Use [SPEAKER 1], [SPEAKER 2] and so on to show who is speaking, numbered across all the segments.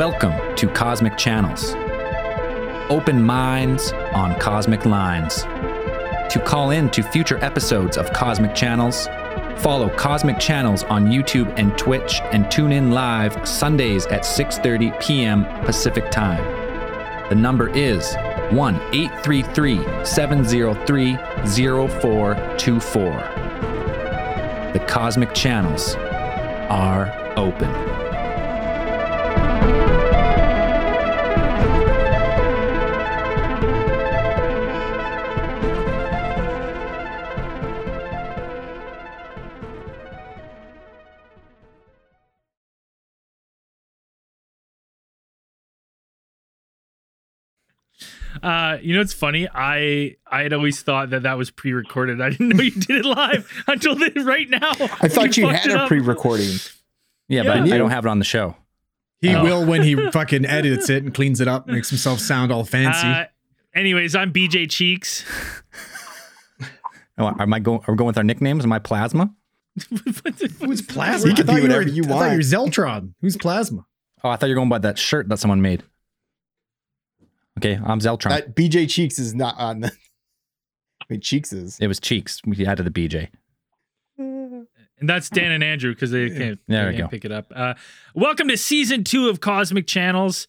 [SPEAKER 1] Welcome to Cosmic Channels. Open minds on cosmic lines. To call in to future episodes of Cosmic Channels, follow Cosmic Channels on YouTube and Twitch and tune in live Sundays at 6:30 p.m. Pacific Time. The number is 1-833-703-0424. The Cosmic Channels are open.
[SPEAKER 2] You know, it's funny. I I had always thought that that was pre-recorded. I didn't know you did it live until then, right now.
[SPEAKER 3] I thought you,
[SPEAKER 2] fucked
[SPEAKER 3] had a
[SPEAKER 2] up.
[SPEAKER 3] pre-recording.
[SPEAKER 1] Yeah,
[SPEAKER 2] Yeah.
[SPEAKER 1] but I don't have it on the show.
[SPEAKER 4] He
[SPEAKER 2] Oh.
[SPEAKER 4] will when he fucking edits it and cleans it up, makes himself sound all fancy.
[SPEAKER 2] Uh, anyways, I'm BJ Cheeks.
[SPEAKER 1] Oh, am I going? Are we going with our nicknames? Am I Plasma?
[SPEAKER 4] Who's Plasma?
[SPEAKER 3] He can
[SPEAKER 4] I thought
[SPEAKER 3] be
[SPEAKER 4] you were-
[SPEAKER 3] whatever you
[SPEAKER 4] I thought you were Zeltron. Who's Plasma?
[SPEAKER 1] Oh, I thought you were going by that shirt that someone made. Okay, I'm Zeltron.
[SPEAKER 3] That BJ Cheeks is not on the. I mean, Cheeks is.
[SPEAKER 1] it was Cheeks. We added the BJ.
[SPEAKER 2] And that's Dan and Andrew because they can't,
[SPEAKER 1] There
[SPEAKER 2] they
[SPEAKER 1] we
[SPEAKER 2] can't
[SPEAKER 1] go.
[SPEAKER 2] pick it up. Uh, welcome to season two of Cosmic Channels.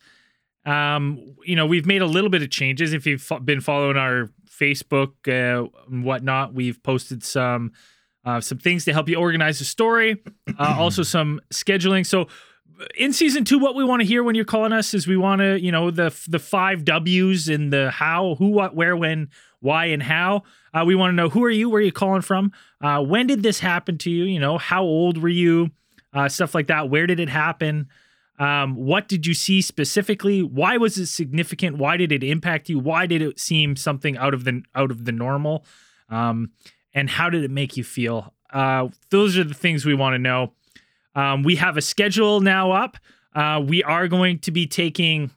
[SPEAKER 2] Um, you know, we've made a little bit of changes. If you've been following our Facebook uh, and whatnot, we've posted some uh, some things to help you organize the story. Uh, also, some scheduling. So, in season two, what we want to hear when you're calling us is we want to, you know, the the five W's and the how, who, what, where, when, why, and how. Uh, we want to know who are you, where are you calling from, uh, when did this happen to you? You know, how old were you? Uh, stuff like that. Where did it happen? Um, what did you see specifically? Why was it significant? Why did it impact you? Why did it seem something out of the out of the normal? Um, and how did it make you feel? Uh, those are the things we want to know. Um, we have a schedule now up. Uh, we are going to be taking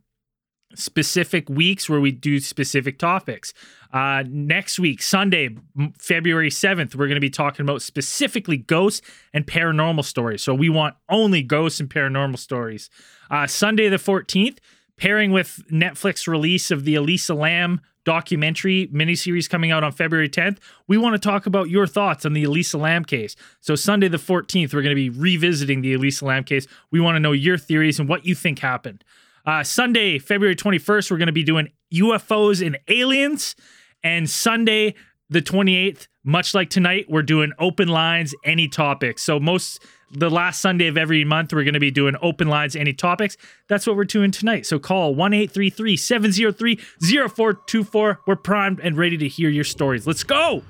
[SPEAKER 2] specific weeks where we do specific topics. Uh, next week, Sunday, February 7th, we're going to be talking about specifically ghosts and paranormal stories. So we want only ghosts and paranormal stories. Uh, Sunday, the 14th, pairing with Netflix release of the Elisa Lam documentary miniseries coming out on February 10th, we want to talk about your thoughts on the Elisa Lam case. So Sunday the 14th, we're going to be revisiting the Elisa Lam case. We want to know your theories and what you think happened. Uh, Sunday, February 21st, we're going to be doing UFOs and aliens. And Sunday, the 28th, much like tonight, we're doing open lines, any topics. So most the last Sunday of every month, we're going to be doing open lines, any topics. That's what we're doing tonight. So call 1-833-703-0424. We're primed and ready to hear your stories. Let's go.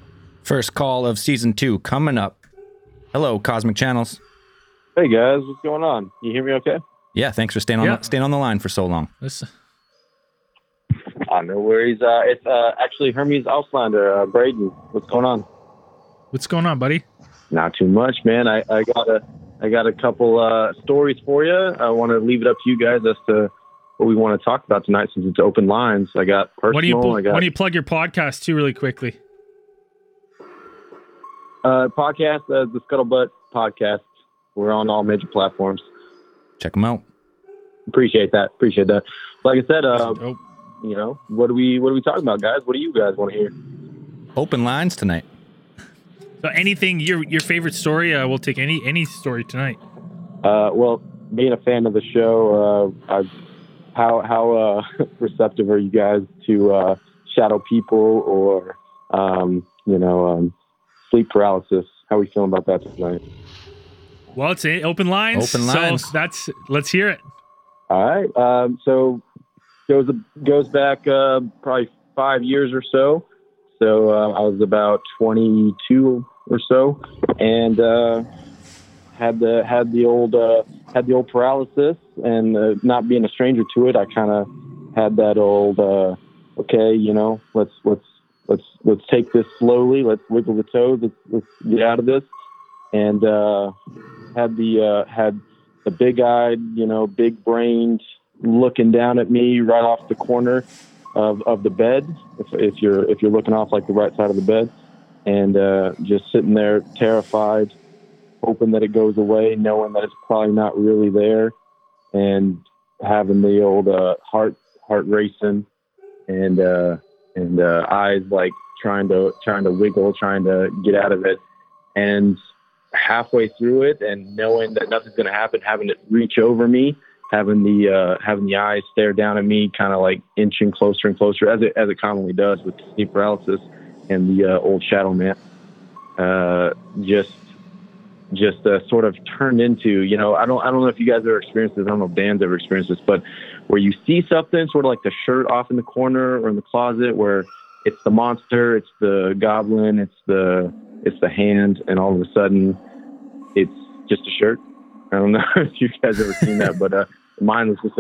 [SPEAKER 1] First call of season two coming up. Hello, Cosmic Channels.
[SPEAKER 5] Hey guys, what's going on? You hear me okay?
[SPEAKER 1] Yeah, thanks for staying on
[SPEAKER 2] Yeah.
[SPEAKER 1] the, staying on the line for so long.
[SPEAKER 2] Let's,
[SPEAKER 5] Uh, no worries. Uh, it's uh, actually Hermes Auslander, uh, Braden. What's going on?
[SPEAKER 2] what's going on, buddy?
[SPEAKER 5] Not too much, man. I, I got a I got a couple uh, stories for you. I want to leave it up to you guys as to what we want to talk about tonight, since it's open lines. I got personal.
[SPEAKER 2] Why do you pl-
[SPEAKER 5] I got
[SPEAKER 2] why do you plug your podcast too really quickly?
[SPEAKER 5] uh, podcast, uh, the Scuttlebutt podcast. We're on all major platforms.
[SPEAKER 1] Check them out.
[SPEAKER 5] Appreciate that. Appreciate that. Like I said, uh, you know, what do we what are we talking about, guys? What do you guys want to hear?
[SPEAKER 1] Open lines tonight.
[SPEAKER 2] So anything your your favorite story? Uh, we'll take any any story tonight.
[SPEAKER 5] Uh, well, being a fan of the show, uh, I, how how uh, receptive are you guys to uh, shadow people or um, you know um, sleep paralysis? How are we feeling about that tonight?
[SPEAKER 2] Well, it's a- open lines.
[SPEAKER 1] Open lines.
[SPEAKER 2] So that's let's hear it.
[SPEAKER 5] All right. Um, so goes goes back uh, probably five years or so. So uh, I was about 22 or so, and uh, had the had the old uh, had the old paralysis, and uh, not being a stranger to it, I kind of had that old uh, okay, you know, let's let's let's let's take this slowly. Let's wiggle the toes. Let's let's get out of this, and uh, had the uh, had the big eyed, you know, big brained looking down at me right off the corner of, of the bed. If, if you're if you're looking off like the right side of the bed, and uh, just sitting there terrified, hoping that it goes away, knowing that it's probably not really there, and having the old uh, heart heart racing and uh, and uh, eyes like trying to trying to wiggle, trying to get out of it, and halfway through it, and knowing that nothing's going to happen, having it reach over me, having the uh, having the eyes stare down at me, kind of like inching closer and closer, as it as it commonly does with sleep paralysis and the uh, old shadow man. Uh, just just uh, sort of turned into, you know, I don't, I don't know if you guys ever experienced this. I don't know if Dan's ever experienced this, but where you see something, sort of like the shirt off in the corner or in the closet, where it's the monster, it's the goblin, it's the, it's the hand, and all of a sudden, it's just a shirt. I don't know if you guys ever seen that, but uh, mine was just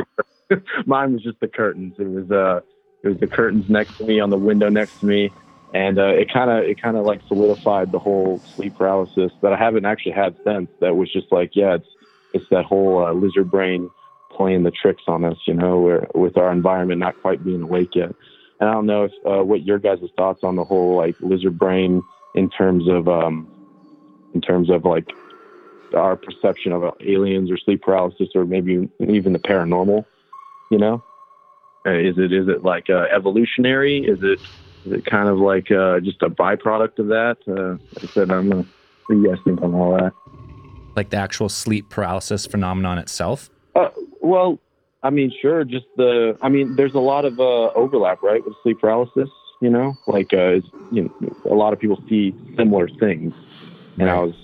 [SPEAKER 5] a, mine was just the curtains. It was, uh, it was the curtains next to me on the window next to me and uh, it kind of it kind of like solidified the whole sleep paralysis that I haven't actually had since. That was just like, yeah, it's it's that whole uh, lizard brain playing the tricks on us, you know, where, with our environment not quite being awake yet. And I don't know if uh, what your guys' thoughts on the whole like lizard brain in terms of um, in terms of like our perception of aliens or sleep paralysis or maybe even the paranormal. You know, uh, is it is it like uh, evolutionary? Is it kind of like uh, just a byproduct of that? Uh, like I said, I'm gonna. What do you guys think on all that?
[SPEAKER 1] Like the actual sleep paralysis phenomenon itself?
[SPEAKER 5] Uh, well, I mean, sure. Just the. I mean, there's a lot of uh, overlap, right, with sleep paralysis. You know, like uh, you know, a lot of people see similar things, and I was.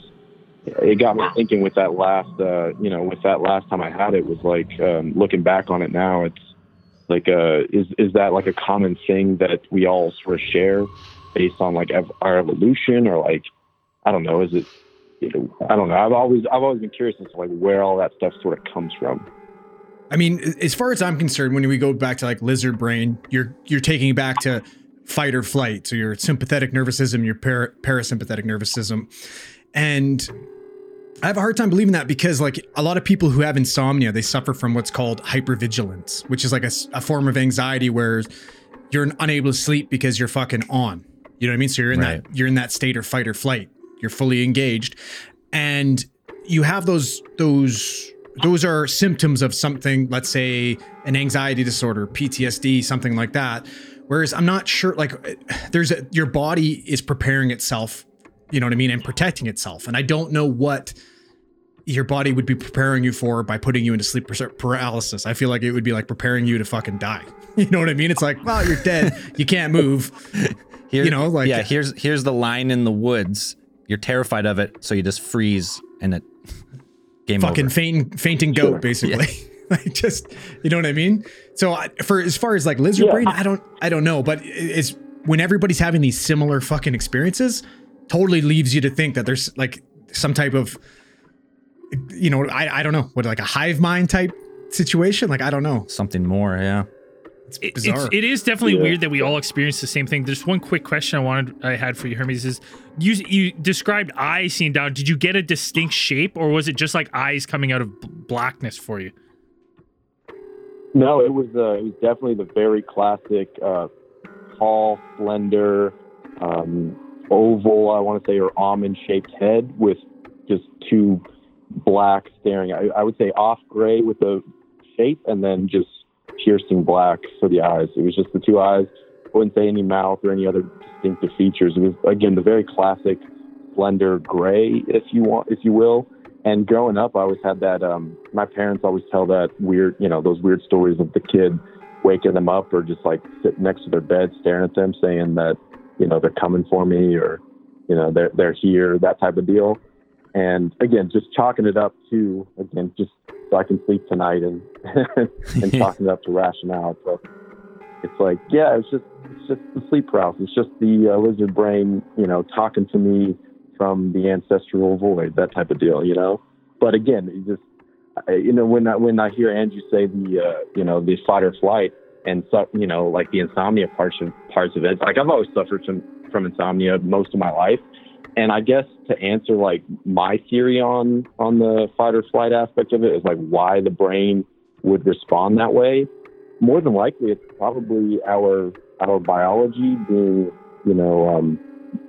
[SPEAKER 5] It got me thinking with that last, uh, you know, with that last time I had it was like um, looking back on it now. It's like uh is is that like a common thing that we all sort of share based on like ev- our evolution or like i don't know is it you know, i don't know. I've always i've always been curious as to like where all that stuff sort of comes from.
[SPEAKER 4] I mean, as far as I'm concerned, when we go back to like lizard brain, you're you're taking back to fight or flight, so your sympathetic nervous system, your para- parasympathetic nervous system, and I have a hard time believing that because like a lot of people who have insomnia, they suffer from what's called hypervigilance, which is like a, a form of anxiety where you're unable to sleep because you're fucking on. You know what I mean? So you're in
[SPEAKER 1] Right.
[SPEAKER 4] that you're in that state of fight or flight. You're fully engaged, and you have those those those are symptoms of something. Let's say an anxiety disorder, PTSD, something like that. Whereas I'm not sure. Like there's a, your body is preparing itself. You know what I mean, and protecting itself. And I don't know what your body would be preparing you for by putting you into sleep paralysis. I feel like it would be like preparing you to fucking die. You know what I mean? It's like, well, you're dead. you can't move.
[SPEAKER 1] Here,
[SPEAKER 4] You know, like-
[SPEAKER 1] yeah. Here's here's the line in the woods. You're terrified of it, so you just freeze and it game
[SPEAKER 4] fucking
[SPEAKER 1] over.
[SPEAKER 4] faint, fainting goat, basically. like just, you know what I mean? So I, for as far as like lizard
[SPEAKER 5] Yeah.
[SPEAKER 4] brain, I don't, I don't know, but it's when everybody's having these similar fucking experiences, totally leaves you to think that there's like some type of, you know, I, I don't know, what like a hive mind type situation. Like I don't know.
[SPEAKER 1] Something more, yeah.
[SPEAKER 4] It's bizarre.
[SPEAKER 2] It's, it is definitely
[SPEAKER 5] Yeah.
[SPEAKER 2] weird that we all experience the same thing. There's one quick question I wanted I had for you, Hermes. Is you you described eyes seeing down? Did you get a distinct shape, or was it just like eyes coming out of blackness for you?
[SPEAKER 5] No, it was uh, it was definitely the very classic uh, tall, slender, um, oval. I want to say or almond shaped head with just two black staring. I, I would say off gray with the shape, and then just piercing black for the eyes. It was just the two eyes. I wouldn't say any mouth or any other distinctive features. It was again the very classic slender gray, if you want, if you will. And growing up, I always had that. Um, my parents always tell that weird, you know, those weird stories of the kid waking them up or just like sitting next to their bed, staring at them, saying that, you know, they're coming for me or, you know, they're they're here, that type of deal. And again, just chalking it up to again, just so I can sleep tonight and and chalking it up to rationale. So it's like, yeah, it's just it's just the sleep paralysis. It's just the uh, lizard brain, you know, talking to me from the ancestral void, that type of deal, you know. But again, it just I- you know when I when I hear Andrew say the uh, you know the fight or flight and so, you know like the insomnia parts of parts of it, like I've always suffered from from insomnia most of my life, and I guess to answer like my theory on on the fight or flight aspect of it is like why the brain would respond that way. More than likely, it's probably our our biology being you know um,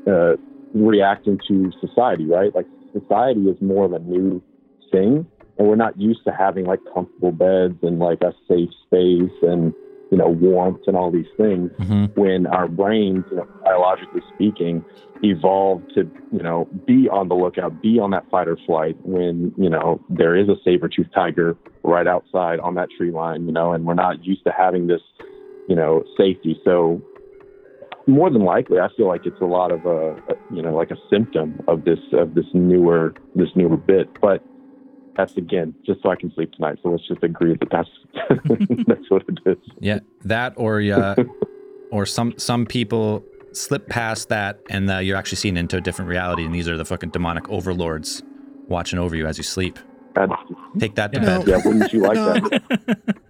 [SPEAKER 5] uh, reacting to society, right? Like society is more of a new thing,
[SPEAKER 6] and we're not used to having like comfortable beds and like a safe space and you know warmth and all these things
[SPEAKER 1] hmm
[SPEAKER 6] when our brains, you know, biologically speaking, evolved to, you know, be on the lookout, be on that fight or flight when, you know, there is a saber-toothed tiger right outside on that tree line, you know, and we're not used to having this, you know, safety. So more than likely, I feel like it's a lot of a, a you know, like a symptom of this of this newer this newer bit. But that's again just so I can sleep tonight. So let's just agree that that's that's what it is.
[SPEAKER 1] Yeah, that or uh, or some some people slip past that and uh, you're actually seeing into a different reality, and these are the fucking demonic overlords watching over you as you sleep.
[SPEAKER 6] That's,
[SPEAKER 1] Take that to
[SPEAKER 2] Yeah.
[SPEAKER 1] bed.
[SPEAKER 6] yeah, wouldn't you like that?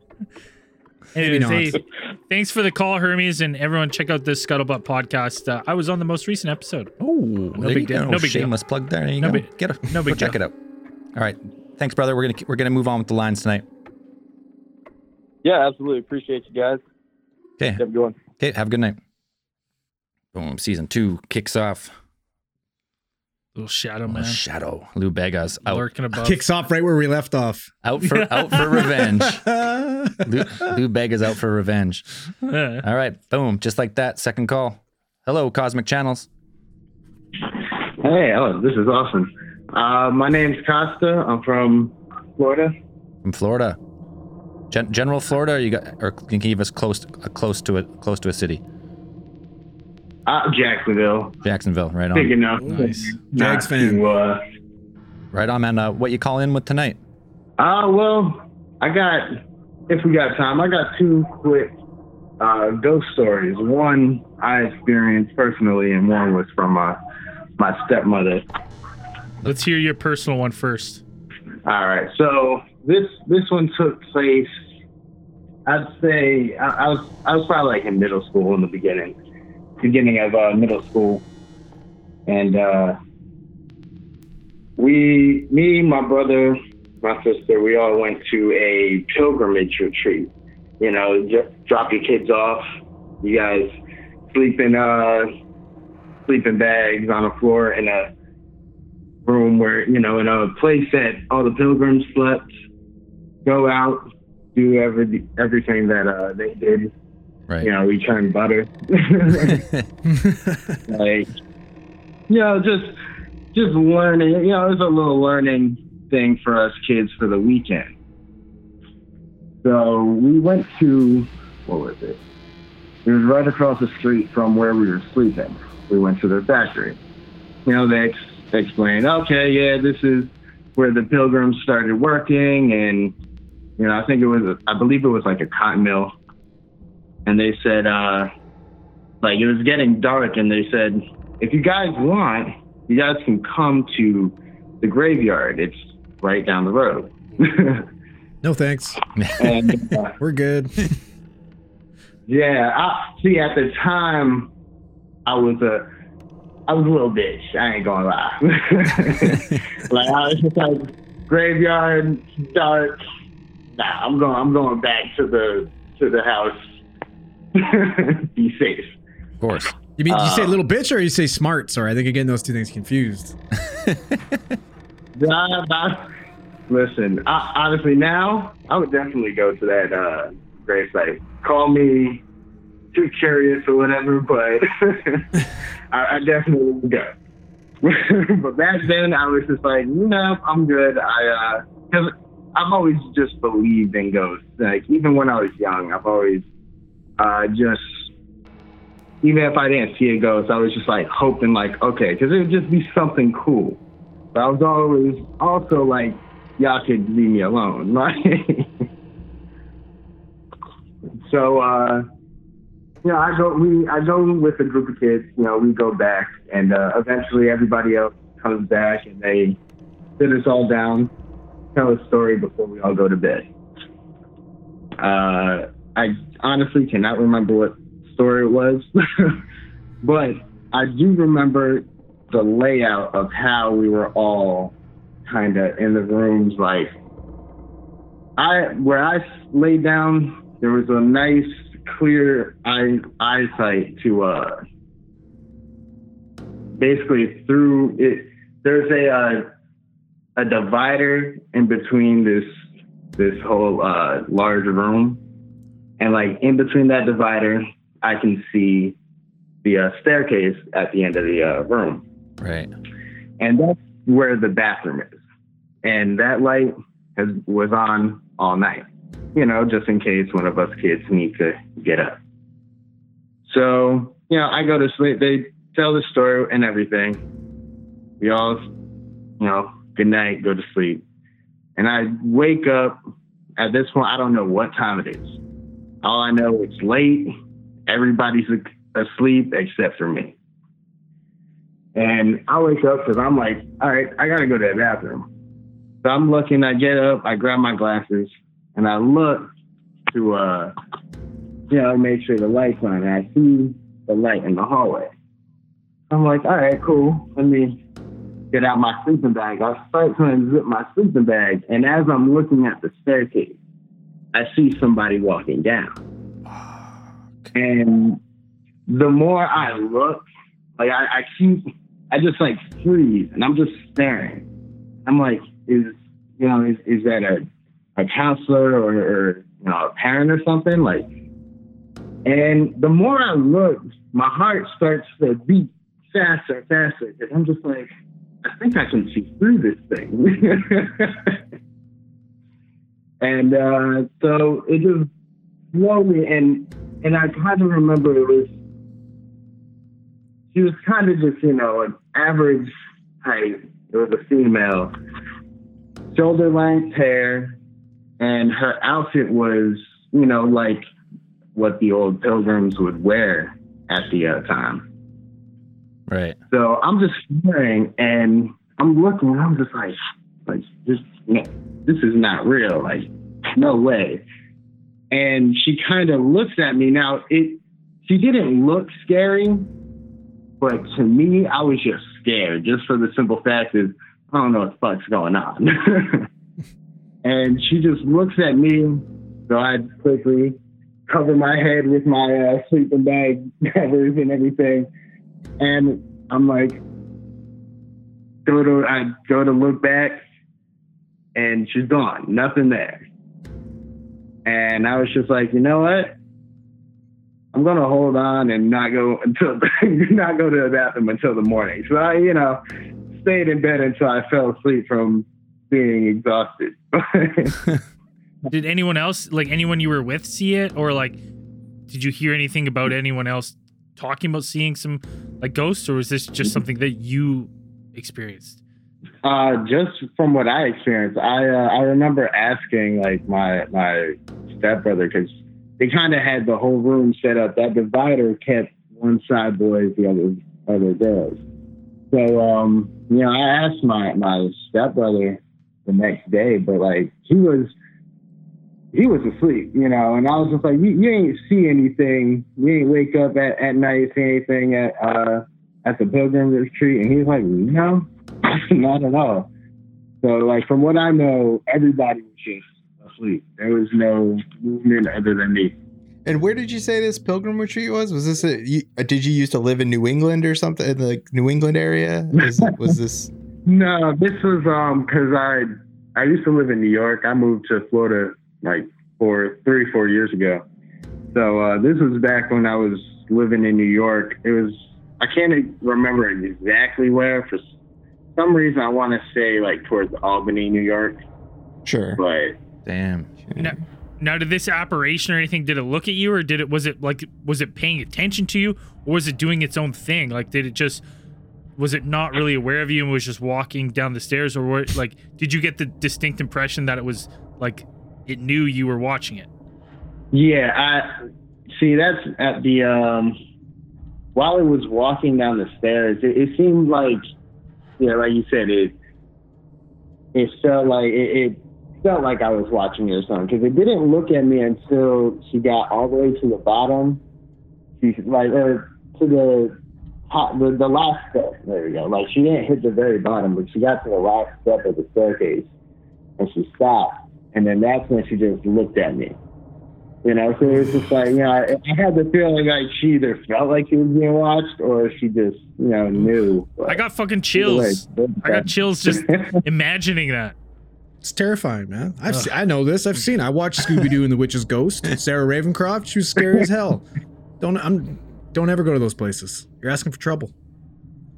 [SPEAKER 2] Anyways, hey, thanks for the call, Hermes, and everyone check out this Scuttlebutt podcast. Uh, I was on the most recent episode.
[SPEAKER 1] Oh, no
[SPEAKER 2] big deal. No big deal.
[SPEAKER 1] shameless plug there. There you
[SPEAKER 2] No
[SPEAKER 1] go.
[SPEAKER 2] big-
[SPEAKER 1] Get it.
[SPEAKER 2] no big
[SPEAKER 1] Go check it out. All right. Thanks, brother. We're gonna we're gonna move on with the lines tonight.
[SPEAKER 6] Yeah, absolutely. Appreciate you guys.
[SPEAKER 1] Okay.
[SPEAKER 6] Have a good one.
[SPEAKER 1] Okay. Have a good night. Boom. Season two kicks off.
[SPEAKER 2] Little shadow
[SPEAKER 1] The
[SPEAKER 2] man
[SPEAKER 1] shadow. Lou Bega's out
[SPEAKER 2] lurking above.
[SPEAKER 4] Kicks off right where we left off.
[SPEAKER 1] out for out for revenge. Lou, Lou Bega's out for revenge. All right. Boom. Just like that. Second call. Hello, Cosmic Channels.
[SPEAKER 7] Hey, oh, this is awesome. Uh, my name's Costa. I'm from Florida.
[SPEAKER 1] from Florida. Gen- General Florida, or you got, or can you give us close, uh, close to it, close to a city?
[SPEAKER 7] Uh, Jacksonville.
[SPEAKER 1] Jacksonville, right on.
[SPEAKER 7] Big enough.
[SPEAKER 2] Nice.
[SPEAKER 7] Not
[SPEAKER 4] Jags fan.
[SPEAKER 7] to, uh,
[SPEAKER 1] right on, man. Uh, what you call in with tonight?
[SPEAKER 7] uh, well, I got, if we got time, I got two quick uh, ghost stories. One I experienced personally, and one was from uh, my stepmother.
[SPEAKER 2] Let's hear your personal one first.
[SPEAKER 7] All right. So this this one took place. I'd say I, I was I was probably like in middle school in the beginning, beginning of uh, middle school, and uh, we, me, my brother, my sister, we all went to a pilgrimage retreat. You know, just drop your kids off. You guys sleep in uh sleeping bags on the floor in a room where you know in a place that all the pilgrims slept go out do every everything that uh they did.
[SPEAKER 1] Right.
[SPEAKER 7] you know return butter. Like you know just just learning you know it was a little learning thing for us kids for the weekend. So we went to what was it? It was right across the street from where we were sleeping. We went to their factory you know they ex- explained okay yeah this is where the pilgrims started working and you know i think it was i believe it was like a cotton mill and they said uh like it was getting dark and they said if you guys want you guys can come to the graveyard it's right down the road
[SPEAKER 4] No thanks.
[SPEAKER 7] and uh,
[SPEAKER 4] We're good.
[SPEAKER 7] yeah I, see at the time i was a i was a little bitch i ain't gonna lie like i was just like graveyard dark nah i'm going i'm going back to the to the house be safe
[SPEAKER 1] of course.
[SPEAKER 4] You mean you say
[SPEAKER 7] Uh,
[SPEAKER 4] little bitch or you say smart? Sorry, I think you're getting those two things confused.
[SPEAKER 7] Nah, nah. Listen, I, honestly, now I would definitely go to that uh, grave site. Call me too curious or whatever, but I, I definitely go. but back then, I was just like, no, I'm good. I because I've always just believed in ghosts. Like even when I was young, I've always uh, just even if I didn't see a ghost, I was just like hoping, like, okay, because it would just be something cool. But I was always also like, y'all could leave me alone. Like, so, uh, you know, I go, we, I go with a group of kids, you know, we go back and, uh, eventually everybody else comes back and they sit us all down, tell a story before we all go to bed. Uh, I honestly cannot remember what story it was, but I do remember the layout of how we were all kind of in the rooms. Like, I where I laid down, there was a nice, clear eye eyesight to uh, basically through it. There's a uh, a divider in between this this whole uh, large room, and like in between that divider, I can see the uh, staircase at the end of the uh, room,
[SPEAKER 1] Right.
[SPEAKER 7] and that's where the bathroom is. And that light has was on all night, you know, just in case one of us kids need to get up. So, you know, I go to sleep. They tell the story and everything. We all, you know, good night, go to sleep. And I wake up. At this point, I don't know what time it is. All I know it's late. Everybody's asleep except for me. And I wake up because I'm like, all right, I gotta go to the bathroom. So I'm looking. I get up. I grab my glasses and I look to, uh, you know, make sure the light's on. And I see the light in the hallway. I'm like, all right, cool. Let me get out my sleeping bag. I start to unzip my sleeping bag, and as I'm looking at the staircase, I see somebody walking down. And the more I look, like I, I keep, I just like freeze, and I'm just staring. I'm like, is you know, is, is that a a counselor or, or you know a parent or something? Like, and the more I look, my heart starts to beat faster and faster because I'm just like, I think I can see through this thing. and uh, so it just slowly and and I kind of remember it was she was kind of just you know an average height. It was a female, shoulder length hair, and her outfit was you know like what the old pilgrims would wear at the uh, time.
[SPEAKER 1] Right.
[SPEAKER 7] So I'm just staring and I'm looking and I'm just like, like this, no, this is not real. Like, no way. And she kind of looks at me. Now, it, she didn't look scary, but to me, I was just scared, just for the simple fact is I don't know what the fuck's going on. and she just looks at me. So I quickly cover my head with my uh, sleeping bag covers and everything. And I'm like, go to I go to look back, and she's gone, nothing there. And I was just like, you know what? I'm gonna hold on and not go until not go to the bathroom until the morning. So I, you know, stayed in bed until I fell asleep from being exhausted.
[SPEAKER 2] Did anyone else, like anyone you were with, see it, or like, did you hear anything about anyone else talking about seeing some like ghosts, or was this just something that you experienced?
[SPEAKER 7] Uh, just from what I experienced, I uh, I remember asking like my my stepbrother because they kind of had the whole room set up. That divider kept one side boys, the other other girls. So um, you know, I asked my my stepbrother the next day, but like he was he was asleep, you know, and I was just like, you, you ain't see anything, you ain't wake up at, at night see anything at uh at the pilgrim retreat, and he's like, no, not at all. So like from what I know, everybody was just asleep. There was no movement other than me.
[SPEAKER 3] And where did you say this pilgrim retreat was? Was this a? You, uh, did you used to live in New England or something in the New England area? Was, was this?
[SPEAKER 7] No, this was um because I I used to live in New York. I moved to Florida like four three four years ago. So uh, this was back when I was living in New York. It was I can't remember exactly where. For some reason, I want to say like towards Albany, New York.
[SPEAKER 3] Sure.
[SPEAKER 7] But
[SPEAKER 1] Damn.
[SPEAKER 2] Now, now, did this apparition or anything? Did it look at you, or did it? Was it like? Was it paying attention to you, or was it doing its own thing? Like, did it just? Was it not really aware of you and was just walking down the stairs, or like, did you get the distinct impression that it was like it knew you were watching it?
[SPEAKER 7] Yeah, I see. That's at the um. While it was walking down the stairs, it, it seemed like, yeah, like you said, it. It felt like it, it felt like I was watching it or something because it didn't look at me until she got all the way to the bottom. She like or to the top, the, the last step. There we go. Like she didn't hit the very bottom, but she got to the last step of the staircase, and she stopped. And then that's when she just looked at me. You know, so it was just like, you know, I, I had the feeling like she either felt like she was being watched or she just, you know, knew.
[SPEAKER 2] I got fucking chills. I got chills just imagining that.
[SPEAKER 4] It's terrifying, man. I've se- I know this. I've seen. I watched Scooby Doo and the Witch's Ghost. Sarah Ravencroft. She was scary as hell. Don't I'm don't ever go to those places. You're asking for trouble.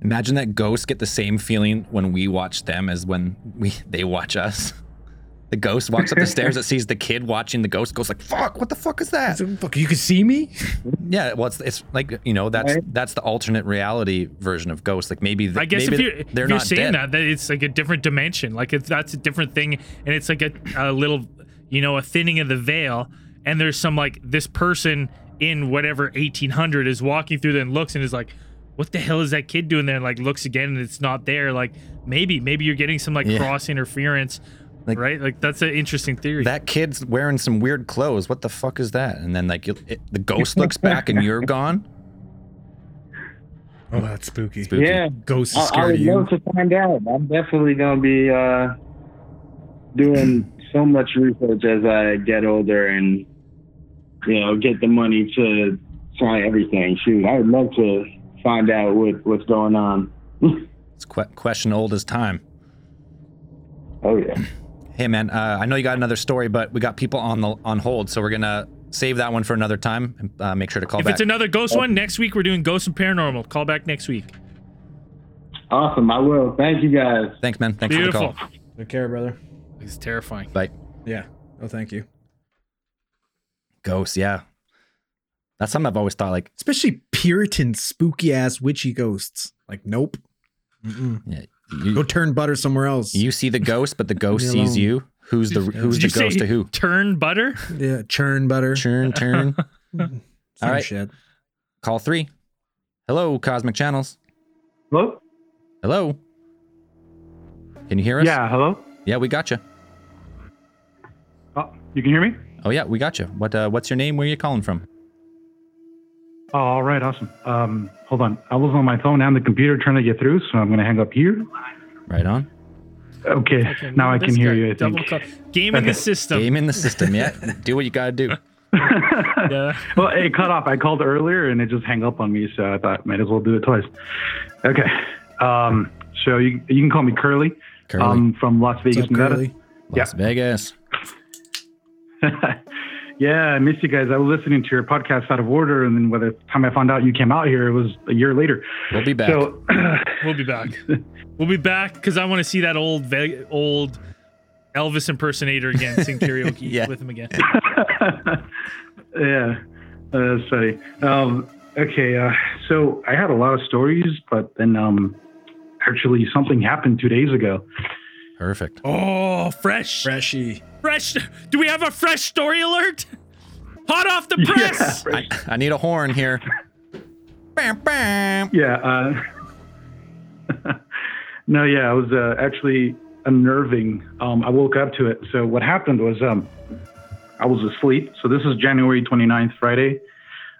[SPEAKER 1] Imagine that ghosts get the same feeling when we watch them as when we they watch us. The ghost walks up the stairs, it sees the kid watching the ghost, goes like, "Fuck! What the fuck is that?"
[SPEAKER 4] So, fuck, you can see me.
[SPEAKER 1] Yeah, well, it's, it's like you know that's
[SPEAKER 7] Right.
[SPEAKER 1] that's the alternate reality version of ghosts. Like maybe th-
[SPEAKER 2] I guess
[SPEAKER 1] maybe
[SPEAKER 2] if you're,
[SPEAKER 1] they're
[SPEAKER 2] if you're
[SPEAKER 1] not
[SPEAKER 2] saying
[SPEAKER 1] dead.
[SPEAKER 2] that, that it's like a different dimension. Like if that's a different thing, and it's like a, a little, you know, a thinning of the veil, and there's some like this person in whatever 1800 is walking through there and looks and is like, what the hell is that kid doing there? And like looks again and it's not there. Like maybe maybe you're getting some like
[SPEAKER 1] Yeah.
[SPEAKER 2] cross interference,
[SPEAKER 1] Like-
[SPEAKER 2] right? Like that's an interesting theory.
[SPEAKER 1] That kid's wearing some weird clothes. What the fuck is that? And then like it, the ghost looks back and you're gone.
[SPEAKER 4] Oh, that's spooky.
[SPEAKER 1] Spooky.
[SPEAKER 7] Yeah.
[SPEAKER 4] Ghosts
[SPEAKER 7] I,
[SPEAKER 4] are
[SPEAKER 7] I
[SPEAKER 4] scared
[SPEAKER 7] would
[SPEAKER 4] you.
[SPEAKER 7] love to find out. I'm definitely going to be uh, doing so much research as I get older and, you know, get the money to try everything. Shoot, I would love to find out what, what's going on.
[SPEAKER 1] It's que- question old as time.
[SPEAKER 7] oh, yeah.
[SPEAKER 1] Hey man, uh, I know you got another story, but we got people on the on hold, so we're gonna save that one for another time and uh, make sure to call
[SPEAKER 2] if
[SPEAKER 1] back.
[SPEAKER 2] it's another ghost one, next week we're doing ghost and paranormal. Call back next week.
[SPEAKER 7] Awesome. I will. Thank you guys.
[SPEAKER 1] Thanks, man. Thanks
[SPEAKER 2] Beautiful.
[SPEAKER 1] for the call.
[SPEAKER 4] Take care, brother.
[SPEAKER 2] It's terrifying.
[SPEAKER 1] Bye.
[SPEAKER 4] Yeah. Oh, thank you.
[SPEAKER 1] Ghosts, yeah. That's something I've always thought. Like,
[SPEAKER 4] Especially Puritan, spooky ass witchy ghosts. Like, nope.
[SPEAKER 1] Yeah,
[SPEAKER 4] Go turn butter somewhere else.
[SPEAKER 1] you see the ghost, but the ghost
[SPEAKER 4] me
[SPEAKER 1] sees
[SPEAKER 4] alone.
[SPEAKER 1] you. Who's the who's
[SPEAKER 2] Did
[SPEAKER 1] the
[SPEAKER 2] you
[SPEAKER 1] ghost
[SPEAKER 2] say
[SPEAKER 1] to who?
[SPEAKER 2] Turn butter.
[SPEAKER 4] yeah, churn butter.
[SPEAKER 1] Churn, turn.
[SPEAKER 4] Same
[SPEAKER 1] All right.
[SPEAKER 4] shit.
[SPEAKER 1] Call three. Hello, Cosmic Channels.
[SPEAKER 8] Hello?
[SPEAKER 1] Hello. Can you hear us?
[SPEAKER 8] Yeah, hello?
[SPEAKER 1] Yeah, we got you.
[SPEAKER 8] Oh, you can hear me?
[SPEAKER 1] Oh yeah, we got you. What uh, what's your name? Where are you calling from?
[SPEAKER 8] Oh, all right, awesome. Um, hold on. I was on my phone and the computer trying to get through, so I'm going to hang up here.
[SPEAKER 1] Right on.
[SPEAKER 8] Okay, now I can hear
[SPEAKER 2] guy,
[SPEAKER 8] you, I think.
[SPEAKER 2] call- Game in the system.
[SPEAKER 1] Game in the system. Yeah. do what you gotta do.
[SPEAKER 2] Yeah.
[SPEAKER 8] well, it cut off. I called earlier and it just hung up on me, so I thought might as well do it twice. Okay. Um, so you, you can call me Curly.
[SPEAKER 1] Curly.
[SPEAKER 8] Um, from Las
[SPEAKER 4] What's
[SPEAKER 8] Vegas,
[SPEAKER 4] up,
[SPEAKER 8] Nevada.
[SPEAKER 4] Curly?
[SPEAKER 1] Las Vegas.
[SPEAKER 8] yeah, I missed you guys. I was listening to your podcast out of order, and then by the time I found out you came out here, it was a year later.
[SPEAKER 1] We'll be back.
[SPEAKER 8] So,
[SPEAKER 2] We'll be back. We'll be back because I want to see that old Ve- old Elvis impersonator again, sing karaoke
[SPEAKER 1] Yeah.
[SPEAKER 2] with him again.
[SPEAKER 8] yeah, uh, that's funny. Um, okay, uh, so I had a lot of stories, but then um, actually something happened two days ago.
[SPEAKER 1] Perfect.
[SPEAKER 2] Oh, fresh,
[SPEAKER 4] Freshy.
[SPEAKER 2] Fresh. Do we have a fresh story alert? Hot off the press.
[SPEAKER 1] I, I need a horn here. Bam, bam.
[SPEAKER 8] Yeah. Uh, no, yeah, it was uh, actually unnerving. Um, I woke up to it. So what happened was um, I was asleep. So this is January 29th, Friday.